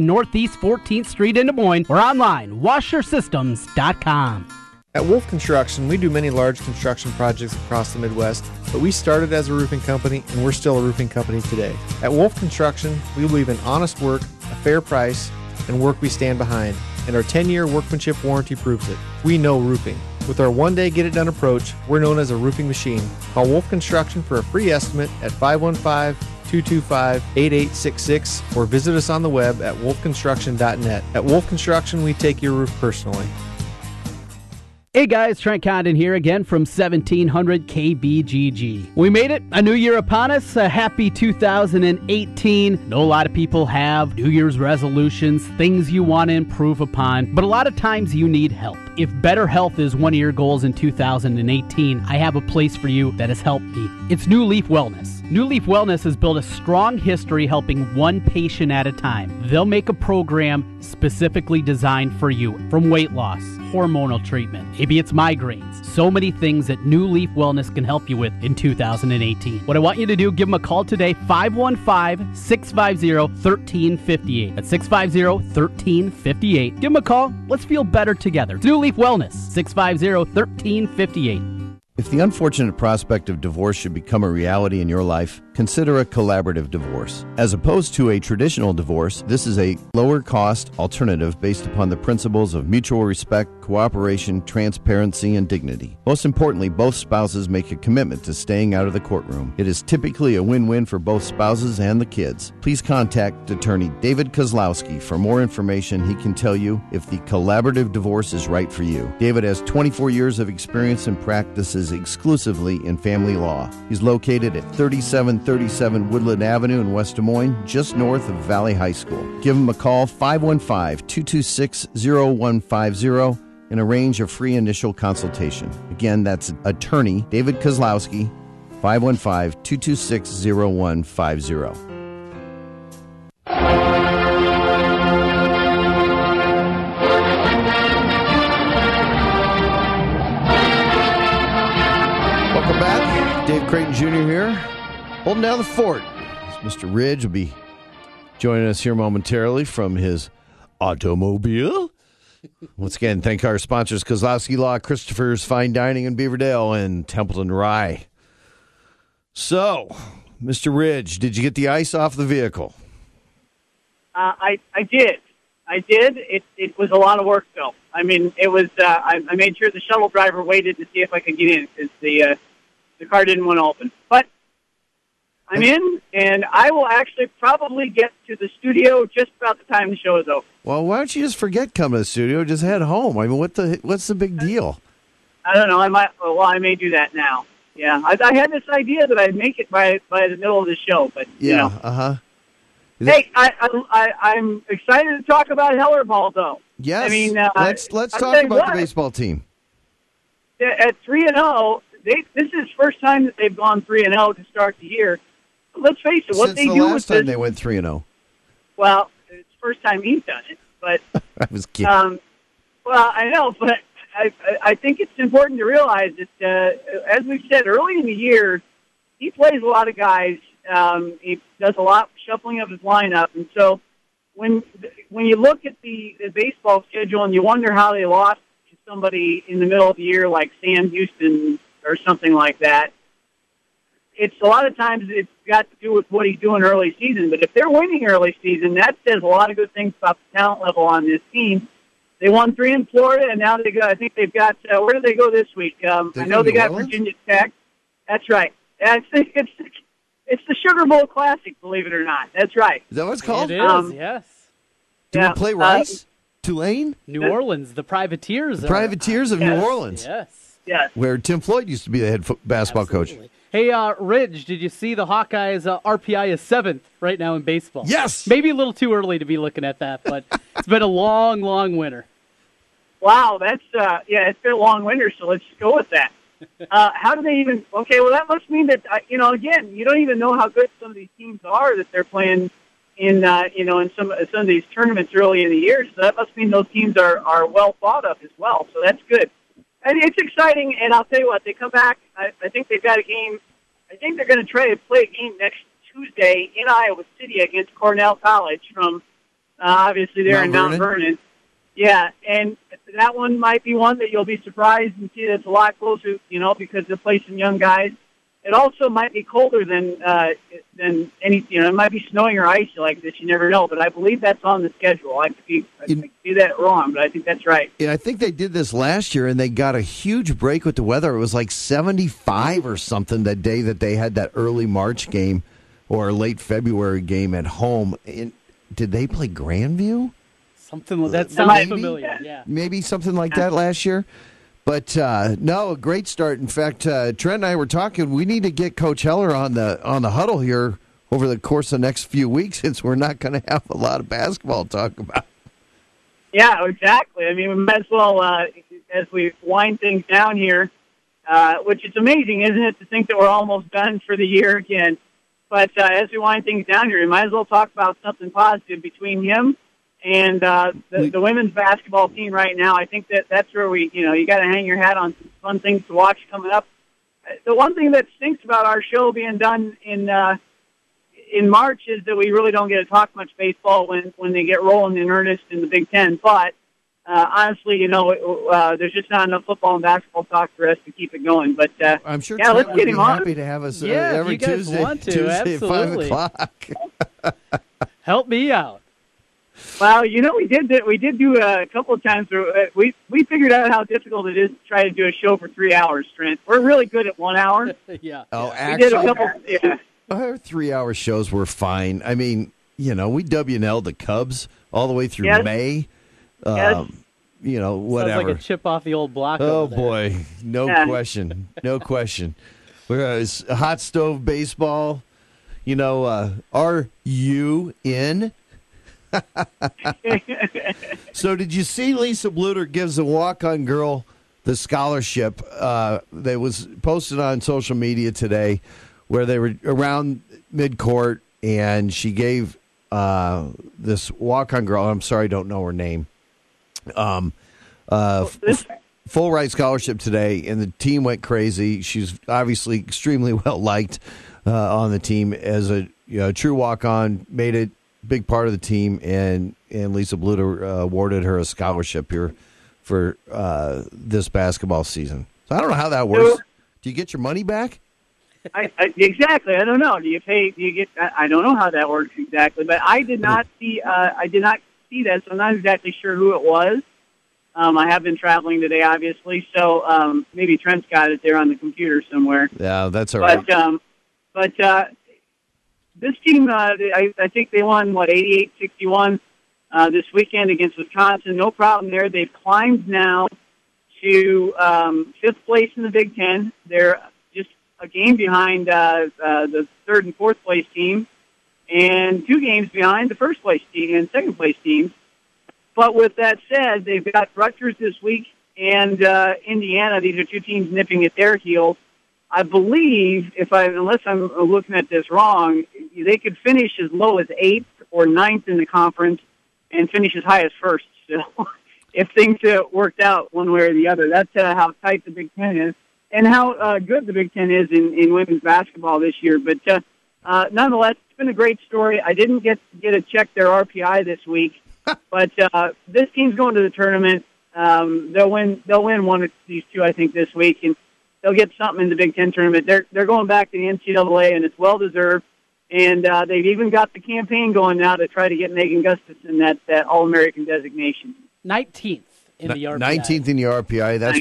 Speaker 2: Northeast 14th Street in Des Moines or online, washersystems.com.
Speaker 21: At Wolf Construction, we do many large construction projects across the Midwest, but we started as a roofing company and we're still a roofing company today. At Wolf Construction, we believe in honest work, a fair price, and work we stand behind, and our 10 year workmanship warranty proves it. We know roofing. With our one day get it done approach, we're known as a roofing machine. Call Wolf Construction for a free estimate at 515 225 8866 or visit us on the web at wolfconstruction.net. At Wolf Construction, we take your roof personally.
Speaker 2: Hey guys, Trent Condon here again from 1700 KBGG. We made it, a new year upon us, a happy 2018. Know a lot of people have New Year's resolutions, things you want to improve upon, but a lot of times you need help. If better health is one of your goals in 2018, I have a place for you that has helped me. It's New Leaf Wellness. New Leaf Wellness has built a strong history helping one patient at a time. They'll make a program specifically designed for you from weight loss, hormonal treatment, maybe it's migraines, so many things that New Leaf Wellness can help you with in 2018. What I want you to do, give them a call today, 515 650 1358. That's 650 1358. Give them a call. Let's feel better together. New Leaf Wellness, 650 1358.
Speaker 1: If the unfortunate prospect of divorce should become a reality in your life, consider a collaborative divorce. As opposed to a traditional divorce, this is a lower cost alternative based upon the principles of mutual respect, cooperation, transparency, and dignity. Most importantly, both spouses make a commitment to staying out of the courtroom. It is typically a win win for both spouses and the kids. Please contact attorney David Kozlowski for more information. He can tell you if the collaborative divorce is right for you. David has 24 years of experience and practices exclusively in family law. He's located at 3737 Woodland Avenue in West Des Moines, just north of Valley High School. Give them a call 515 226 0150 and arrange a free initial consultation. Again, that's attorney David Kozlowski, 515 226 0150. Welcome back. Dave Creighton Jr. here, holding down the fort. Mr. Ridge will be joining us here momentarily from his automobile. Once again, thank our sponsors Kozlowski Law, Christopher's Fine Dining in Beaverdale, and Templeton Rye. So, Mr. Ridge, did you get the ice off the vehicle?
Speaker 3: Uh, I I did, I did. It it was a lot of work though. I mean, it was. Uh, I, I made sure the shuttle driver waited to see if I could get in because the uh, the car didn't want to open. But I'm in, and I will actually probably get to the studio just about the time the show is over.
Speaker 1: Well, why don't you just forget coming to the studio? Just head home. I mean, what the what's the big deal?
Speaker 3: I don't know. I might. Well, I may do that now. yeah. I, I had this idea that I'd make it by by the middle of the show, but you
Speaker 1: Yeah.
Speaker 3: know.
Speaker 1: Uh huh.
Speaker 3: Hey, I, I, I I'm excited to talk about Heller ball though.
Speaker 1: Yes.
Speaker 3: I mean, uh,
Speaker 1: let's let's talk about
Speaker 3: what,
Speaker 1: the baseball team.
Speaker 3: At three and zero, this is first time that they've gone three and zero to start the year. Let's face it, what
Speaker 1: Since
Speaker 3: they
Speaker 1: the
Speaker 3: do
Speaker 1: last
Speaker 3: with
Speaker 1: time
Speaker 3: this,
Speaker 1: they went three and oh. zero,
Speaker 3: well, it's the first time he's done it, but
Speaker 1: I was kidding.
Speaker 3: Um, well, I know, but I, I- I think it's important to realize that, uh, as we've said early in the year, he plays a lot of guys. Um, he does a lot shuffling of his lineup, and so when when you look at the, the baseball schedule and you wonder how they lost to somebody in the middle of the year like Sam Houston or something like that, it's a lot of times it's got to do with what he's doing early season. But if they're winning early season, that says a lot of good things about the talent level on this team. They won three in Florida, and now they go. I think they've got. Uh, where do they go this week? Um, I know they
Speaker 1: New
Speaker 3: got
Speaker 1: Orleans?
Speaker 3: Virginia Tech. That's right. That's it's it's the Sugar Bowl Classic. Believe it or not, that's right.
Speaker 1: Is that what it's called?
Speaker 2: It is,
Speaker 3: Um,
Speaker 2: yes.
Speaker 1: Do
Speaker 3: yeah,
Speaker 1: we play
Speaker 3: uh,
Speaker 1: Rice? Tulane?
Speaker 2: New Orleans, the Privateers.
Speaker 1: The
Speaker 2: are-
Speaker 1: Privateers of New Orleans,
Speaker 2: Yes.
Speaker 3: Yes.
Speaker 1: where Tim Floyd used to be the head fo- basketball coach.
Speaker 2: Hey, uh, Ridge, did you see the Hawkeyes' uh, RPI is seventh right now in baseball?
Speaker 1: Yes.
Speaker 2: Maybe a little too early to be looking at that, but it's been a long, long winter.
Speaker 3: Wow, that's uh, yeah, it's been a long winter, so let's just go with that. Uh, how do they even? Okay, well that must mean that uh, you know again, you don't even know how good some of these teams are that they're playing in uh, you know in some some of these tournaments early in the year. So that must mean those teams are are well thought of as well. So that's good. And it's exciting. And I'll tell you what, they come back. I, I think they've got a game. I think they're going to try to play a game next Tuesday in Iowa City against Cornell College from uh, obviously there in Mount
Speaker 1: Vernon?
Speaker 3: Vernon. Yeah, and that one might be one that you'll be surprised and see that's a lot closer, you know, because they play some young guys. It also might be colder than uh, than any, you know, it might be snowing or icy like this. You never know, but I believe that's on the schedule. I could be, I could be that wrong, but I think that's right.
Speaker 1: Yeah, I think they did this last year, and they got a huge break with the weather. It was like seventy-five or something that day that they had that early March game or late February game at home. And did they play Grandview?
Speaker 2: Something like that
Speaker 3: That
Speaker 2: sounds
Speaker 3: might
Speaker 2: familiar. Yeah.
Speaker 1: Maybe something like that last year. But uh, no, a great start. In fact, uh, Trent and I were talking. We need to get Coach Heller on the on the huddle here over the course of the next few weeks, since we're not going to have a lot of basketball to talk about.
Speaker 3: Yeah, exactly. I mean, we might as well, uh, as we wind things down here, uh, which is amazing, isn't it, to think that we're almost done for the year again. But uh, as we wind things down here, we might as well talk about something positive between him and uh, the, the women's basketball team right now. I think that that's where we, you know, you got to hang your hat on some fun things to watch coming up. Uh, The one thing that stinks about our show being done in uh, in March is that we really don't get to talk much baseball when when they get rolling in earnest in the Big Ten. But uh, honestly, you know, uh, there's just not enough football and basketball talk for us to keep it going. But uh,
Speaker 1: I'm sure
Speaker 3: yeah,
Speaker 1: Trent
Speaker 3: let's
Speaker 1: would
Speaker 3: get
Speaker 1: be
Speaker 3: him on.
Speaker 1: happy to have us uh,
Speaker 2: Yeah, if
Speaker 1: every
Speaker 2: you guys
Speaker 1: Tuesday,
Speaker 2: want to,
Speaker 1: Tuesday at five
Speaker 2: absolutely.
Speaker 1: o'clock.
Speaker 2: Help me out.
Speaker 3: Well, you know, we did that. We did do a couple of times. Where uh, we we figured out how difficult it is to try to do a show for three hours. Trent, we're really good at one hour.
Speaker 2: yeah.
Speaker 1: Oh,
Speaker 3: we did a
Speaker 1: actually,
Speaker 3: couple. Yeah.
Speaker 1: our three-hour shows were fine. I mean, you know, we WNL the Cubs all the way through
Speaker 2: Yes.
Speaker 1: May.
Speaker 2: Yes.
Speaker 1: Um, you know,
Speaker 2: Sounds
Speaker 1: whatever.
Speaker 2: like a chip off the old block.
Speaker 1: Oh
Speaker 2: over there.
Speaker 1: boy, no
Speaker 2: Yeah.
Speaker 1: question, no question. Whereas hot stove baseball, you know, uh, are you in? so, did you see Lisa Bluder gives a walk-on girl the scholarship uh, that was posted on social media today, where they were around mid-court, and she gave uh, this walk-on girl. I'm sorry, I don't know her name. Um, uh, f- full ride scholarship today, and the team went crazy. She's obviously extremely well liked uh, on the team as a you know, true walk on, made it big part of the team, and and Lisa Bluder uh, awarded her a scholarship here for uh, this basketball season. So I don't know how that works. Do you get your money back?
Speaker 3: I, I, exactly. I don't know. Do you pay? Do you get? I, I don't know how that works exactly, but I did not see. Uh, I did not see that, so I'm not exactly sure who it was. Um, I have been traveling today, obviously, so um, maybe Trent's got it there on the computer somewhere.
Speaker 1: Yeah, that's all right.
Speaker 3: But um, but uh, this team, uh, I, I think they won what 88-61 uh, this weekend against Wisconsin. No problem there. They've climbed now to um, fifth place in the Big Ten. They're just a game behind uh, uh, the third and fourth place team, and two games behind the first place team and second place teams. But with that said, they've got Rutgers this week and uh, Indiana. These are two teams nipping at their heels. I believe, if I unless I'm looking at this wrong, they could finish as low as eighth or ninth in the conference and finish as high as first. So, if things uh, worked out one way or the other, that's uh, how tight the Big Ten is and how uh, good the Big Ten is in, in women's basketball this year. But uh, uh, nonetheless, it's been a great story. I didn't get get to check their RPI this week, but uh, this team's going to the tournament. Um, they'll win. They'll win one of these two, I think, this week, and they'll get something in the Big Ten tournament. They're they're going back to the NCAA, and it's well deserved. And uh, they've even got the campaign going now to try to get Megan Gustafson that that All American designation.
Speaker 2: 19th in the RPI.
Speaker 1: Nineteenth in the RPI. That's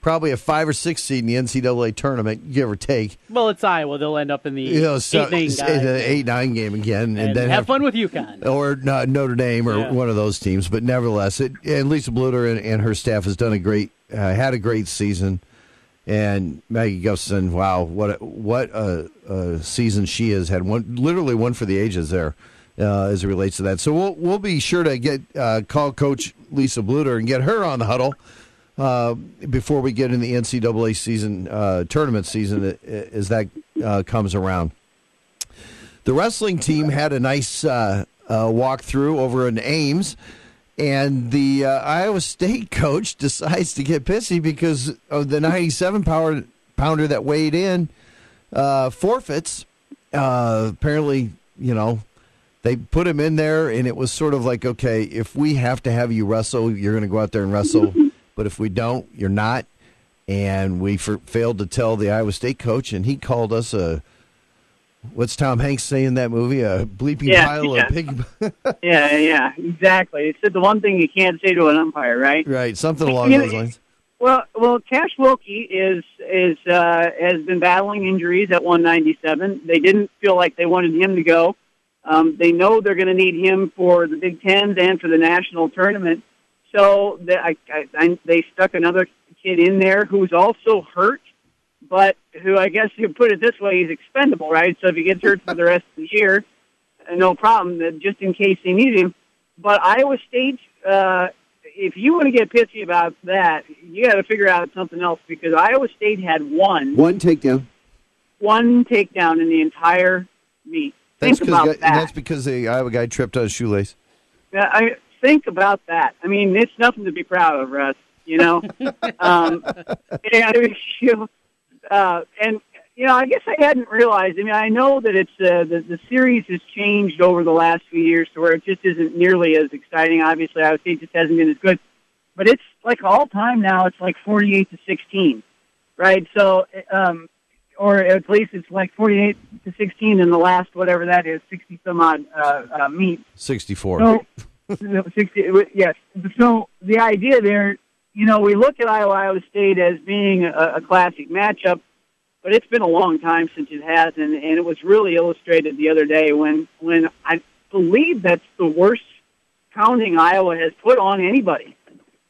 Speaker 1: probably a five or six seed in the NCAA tournament, give or take.
Speaker 2: Well, it's Iowa. They'll end up in the
Speaker 1: You know, so
Speaker 2: eight nine
Speaker 1: it's
Speaker 2: guys.
Speaker 1: an eight nine game again, and,
Speaker 2: and
Speaker 1: then
Speaker 2: have fun with UConn.
Speaker 1: or no, Notre Dame or
Speaker 2: Yeah.
Speaker 1: one of those teams. But nevertheless, it, and Lisa Bluder and, and her staff has done a great, uh, had a great season. And Maggie Gustafson, wow, what a, what a, a season she has had! One literally one for the ages there, uh, as it relates to that. So we'll we'll be sure to get uh, call Coach Lisa Bluder and get her on the huddle uh, before we get in the NCAA season uh, tournament season uh, as that uh, comes around. The wrestling team had a nice uh, walkthrough over in Ames, and the uh, Iowa State coach decides to get pissy because of the 97 power pounder that weighed in uh, forfeits. Uh, apparently, you know, they put him in there, and it was sort of like, okay, if we have to have you wrestle, you're going to go out there and wrestle, but if we don't, you're not. And we f- failed to tell the Iowa State coach, and he called us a what's Tom Hanks say in that movie? A bleeping
Speaker 3: Yeah,
Speaker 1: pile
Speaker 3: yeah.
Speaker 1: of pig.
Speaker 3: yeah, yeah, exactly. It's the one thing you can't say to an umpire, right?
Speaker 1: right, something along
Speaker 3: You
Speaker 1: those lines.
Speaker 3: Well, well, Cash Wilcke is is uh, has been battling injuries at 197. They didn't feel like they wanted him to go. Um, they know they're going to need him for the Big Tens and for the national tournament. So they, I, I, I, they stuck another kid in there who's also hurt, but who I guess you put it this way, he's expendable, right? So if he gets hurt for the rest of the year, uh, no problem. uh, Just in case they need him. But Iowa State, uh, if you want to get pissy about that, you got to figure out something else because Iowa State had one
Speaker 1: One takedown.
Speaker 3: one takedown in the entire meet.
Speaker 1: That's
Speaker 3: Think
Speaker 1: because
Speaker 3: about that.
Speaker 1: that's because the Iowa guy tripped on his shoelace.
Speaker 3: Yeah, I think about that. I mean, it's nothing to be proud of, Russ. You know, um, yeah, I mean, you, uh, and you know, I guess I hadn't realized. I mean, I know that it's uh, the the series has changed over the last few years to where it just isn't nearly as exciting. Obviously, Iowa State just hasn't been as good, but it's like all time now. It's like forty-eight to sixteen, right? So, um, or at least it's like forty-eight to sixteen in the last whatever that is, sixty some odd uh, uh, meet.
Speaker 1: Sixty-four.
Speaker 3: So, no, 60, yes. So the idea there, you know, we look at Iowa, Iowa State as being a, a classic matchup, but it's been a long time since it has, and, and it was really illustrated the other day when, when I believe that's the worst pounding Iowa has put on anybody.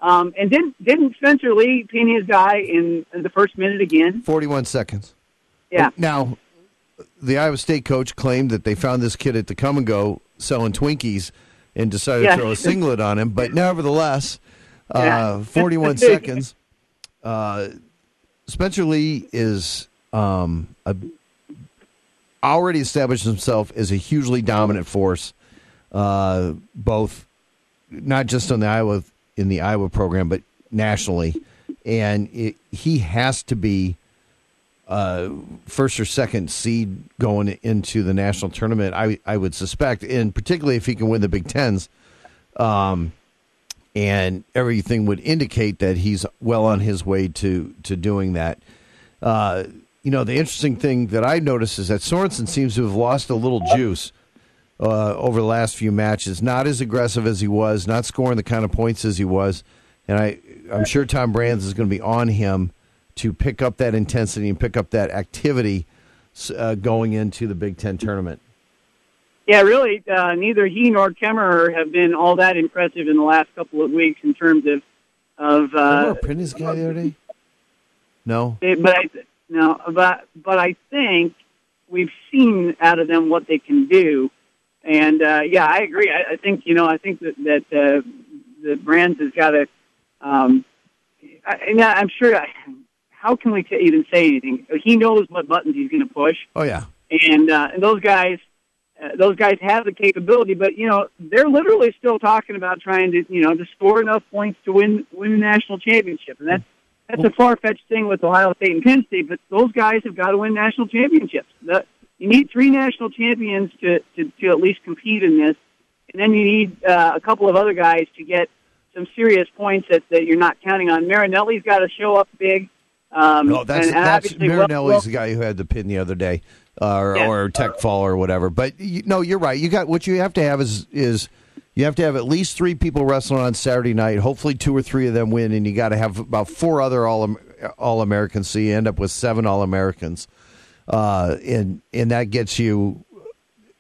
Speaker 3: Um, and didn't didn't Spencer Lee pin his guy in, in the first minute again?
Speaker 1: Forty-one seconds.
Speaker 3: Yeah.
Speaker 1: Now, the Iowa State coach claimed that they found this kid at the Kum & Go selling Twinkies and decided
Speaker 3: Yeah.
Speaker 1: to throw a singlet on him. But nevertheless, uh,
Speaker 3: Yeah.
Speaker 1: 41 seconds. Uh, Spencer Lee is um, a, already established himself as a hugely dominant force, uh, both not just on the Iowa in the Iowa program, but nationally. And it, he has to be uh, first or second seed going into the national tournament. I I would suspect, and particularly if he can win the Big Tens, um, and everything would indicate that he's well on his way to to doing that. Uh, you know, the interesting thing that I noticed is that Sorensen seems to have lost a little juice uh, over the last few matches. Not as aggressive as he was, not scoring the kind of points as he was, and I I'm sure Tom Brands is going to be on him to pick up that intensity and pick up that activity uh, going into the Big Ten tournament.
Speaker 3: Yeah, really, uh, neither he nor Kemerer have been all that impressive in the last couple of weeks in terms of of. Uh,
Speaker 1: guy the other day? No.
Speaker 3: They- but I, Now, but but I think we've seen out of them what they can do, and uh, yeah, I agree. I, I think you know, I think that that uh, the Brands has got to. Um, I, and I'm sure. I, how can we t- even say anything? He knows what buttons he's going to push,
Speaker 1: Oh yeah.
Speaker 3: and uh, and those guys, those guys have the capability. But you know, they're literally still talking about trying to you know to score enough points to win win the national championship, and that's that's a far fetched thing with Ohio State and Penn State. But those guys have got to win national championships. The, you need three national champions to, to to at least compete in this, and then you need uh, a couple of other guys to get some serious points that, that you're not counting on. Marinelli's got to show up big. Um,
Speaker 1: No, that's
Speaker 3: and, and
Speaker 1: that's Marinelli's
Speaker 3: well,
Speaker 1: the guy who had the pin the other day, uh, or,
Speaker 3: Yeah.
Speaker 1: or tech fall or whatever. But you, no, you're right. You got what you have to have is is you have to have at least three people wrestling on Saturday night. Hopefully, two or three of them win, and you got to have about four other all all Americans. So you end up with seven all Americans, uh, and and that gets you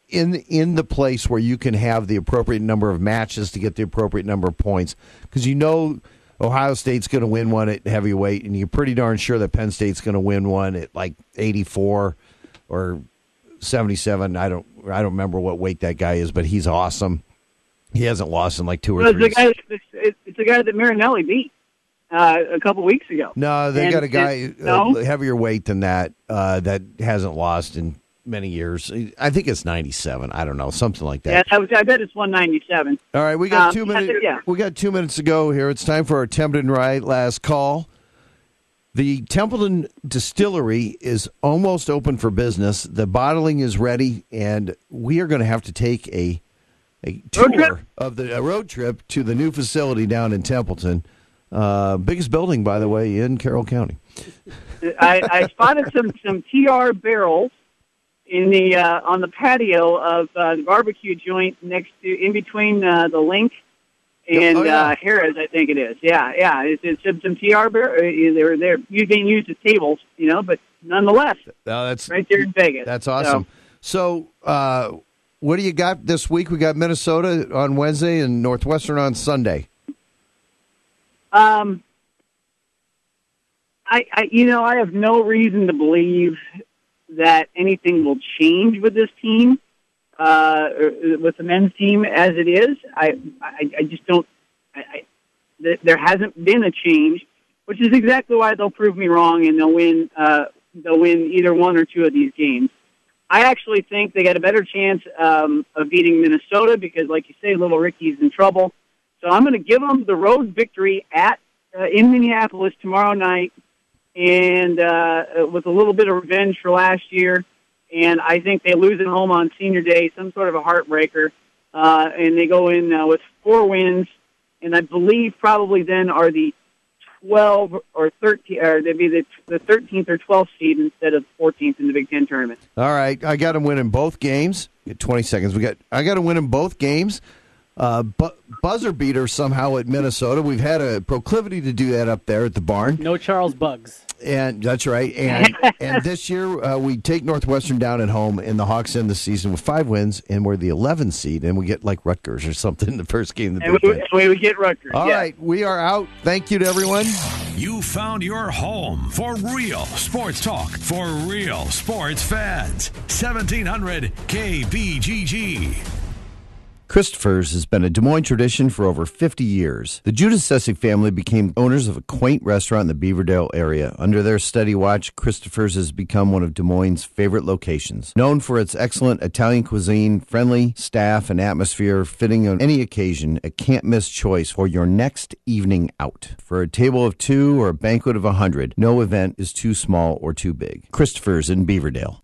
Speaker 1: in in the place where you can have the appropriate number of matches to get the appropriate number of points because you know Ohio State's going to win one at heavyweight, and you're pretty darn sure that Penn State's going to win one at like 84 or 77. I don't I don't remember what weight that guy is, but he's awesome. He hasn't lost in like two or
Speaker 3: well, it's
Speaker 1: three.
Speaker 3: the guy. It's, it's the guy that Marinelli beat uh, a couple weeks ago.
Speaker 1: No, they
Speaker 3: And-
Speaker 1: got a guy
Speaker 3: and-
Speaker 1: uh,
Speaker 3: no?
Speaker 1: heavier weight than that uh, that hasn't lost in many years. I think it's 97. I don't know, something like that.
Speaker 3: Yeah, I, I bet it's 197.
Speaker 1: All right, we got
Speaker 3: Um,
Speaker 1: two minutes.
Speaker 3: yeah.
Speaker 1: We got two minutes to go here. It's time for our Templeton Rye last call. The Templeton Distillery is almost open for business. The bottling is ready, and we are going to have to take a a tour of the a road trip to the new facility down in Templeton. Uh, biggest building, by the way, in Carroll County.
Speaker 3: I, I spotted some some TR barrels in the uh, on the patio of uh, the barbecue joint next to in between uh, the LINQ and
Speaker 1: Oh, yeah.
Speaker 3: uh, Harrah's, I think it is. Yeah, yeah. It's, it's some, some TR barrels. They're they're being used as tables, you know, but nonetheless,
Speaker 1: No, that's
Speaker 3: right there in Vegas.
Speaker 1: That's awesome. So, uh, what do you got this week? We got Minnesota on Wednesday and Northwestern on Sunday.
Speaker 3: Um, I, I, you know, I have no reason to believe that anything will change with this team, uh, with the men's team as it is. I, I, I just don't. I, I, th- there hasn't been a change, which is exactly why they'll prove me wrong and they'll win. Uh, they'll win either one or two of these games. I actually think they got a better chance um, of beating Minnesota because, like you say, Little Ricky's in trouble. So I'm going to give them the road victory at uh, in Minneapolis tomorrow night, and uh, with a little bit of revenge for last year. And I think they lose at home on Senior Day, some sort of a heartbreaker, uh, and they go in uh, with four wins. And I believe probably then are the 12 or 13, or they'd be the, the 13th or 12th seed instead of 14th in the Big Ten tournament.
Speaker 1: All right, I got them winning both games. Get Twenty seconds. We got. I got to win in both games. Uh, bu- buzzer beater somehow at Minnesota. We've had a proclivity to do that up there at the barn.
Speaker 2: No Charles Bugs.
Speaker 1: And that's right. And and this year uh, we take Northwestern down at home, and the Hawks end the season with five wins, and we're the 11th seed, and we get like Rutgers or something in the first game of the
Speaker 3: And
Speaker 1: Big
Speaker 3: we,
Speaker 1: Ten.
Speaker 3: we would get Rutgers.
Speaker 1: All
Speaker 3: yeah.
Speaker 1: right, we are out. Thank you to everyone.
Speaker 4: You found your home for real sports talk for real sports fans. 1700 KBGG.
Speaker 1: Christopher's has been a Des Moines tradition for over 50 years. The Giudicessi family became owners of a quaint restaurant in the Beaverdale area. Under their steady watch, Christopher's has become one of Des Moines' favorite locations. Known for its excellent Italian cuisine, friendly staff, and atmosphere fitting on any occasion, a can't miss choice for your next evening out. For a table of two or a banquet of a hundred, no event is too small or too big. Christopher's in Beaverdale.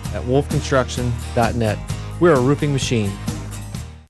Speaker 21: at wolfconstruction.net. We're a roofing machine.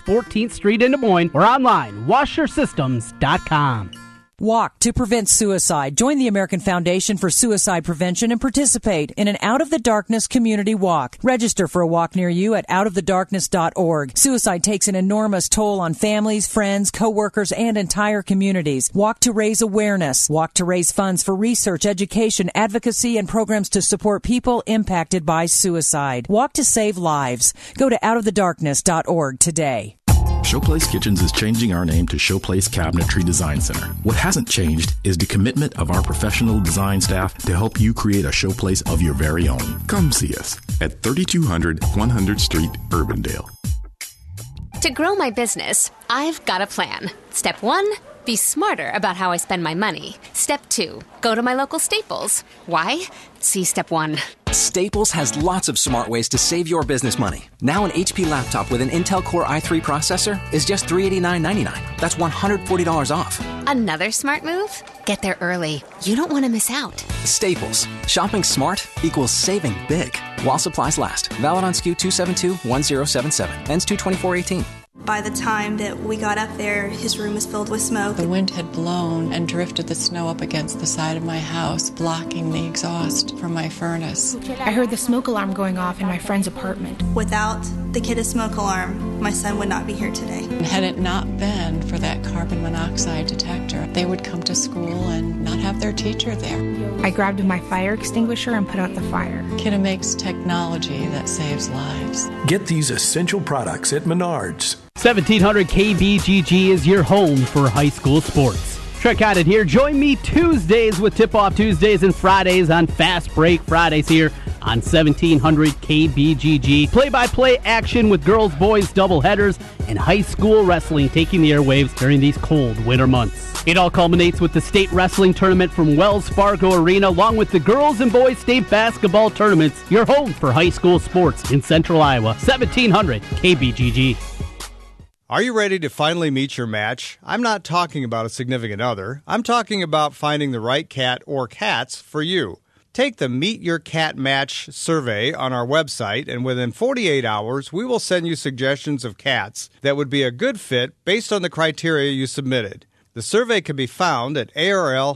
Speaker 2: 14th Street in Des Moines or online, washersystems.com.
Speaker 22: Walk to prevent suicide. Join the American Foundation for Suicide Prevention and participate in an Out of the Darkness community walk. Register for a walk near you at outofthedarkness.org. Suicide takes an enormous toll on families, friends, coworkers, and entire communities. Walk to raise awareness. Walk to raise funds for research, education, advocacy, and programs to support people impacted by suicide. Walk to save lives. Go to outofthedarkness.org today.
Speaker 23: Showplace Kitchens is changing our name to Showplace Cabinetry Design Center. What hasn't changed is the commitment of our professional design staff to help you create a showplace of your very own. Come see us at 3200 100th Street, Urbandale.
Speaker 12: To grow my business, I've got a plan. Step one, be smarter about how I spend my money. Step two, go to my local Staples. Why? See step one.
Speaker 24: Staples has lots of smart ways to save your business money. Now, an HP laptop with an Intel Core i3 processor is just $389.99. That's $140 off.
Speaker 12: Another smart move? Get there early. You don't want to miss out.
Speaker 24: Staples. Shopping smart equals saving big. While supplies last. Valid on SKU 272 1077. Ends 22418.
Speaker 25: By the time that we got up there, his room was filled with smoke.
Speaker 26: The wind had blown and drifted the snow up against the side of my house, blocking the exhaust from my furnace.
Speaker 27: I heard the smoke alarm going off in my friend's apartment.
Speaker 25: Without the Kidde smoke alarm, my son would not be here today.
Speaker 26: And had it not been for that carbon monoxide detector, they would come to school and not have their teacher there.
Speaker 27: I grabbed my fire extinguisher and put out the fire.
Speaker 26: Kidde makes technology that saves lives.
Speaker 28: Get these essential products at Menards.
Speaker 2: 1700 KBGG is your home for high school sports. Trent Cotton here. Join me Tuesdays with Tip Off Tuesdays and Fridays on Fast Break Fridays here on 1700 KBGG. Play by play action with girls boys doubleheaders and high school wrestling taking the airwaves during these cold winter months. It all culminates with the state wrestling tournament from Wells Fargo Arena, along with the girls and boys state basketball tournaments. Your home for high school sports in central Iowa. 1700 KBGG.
Speaker 29: Are you ready to finally meet your match? I'm not talking about a significant other. I'm talking about finding the right cat or cats for you. Take the Meet Your Cat Match survey on our website, and within 48 hours, we will send you suggestions of cats that would be a good fit based on the criteria you submitted. The survey can be found at arl-iowa.org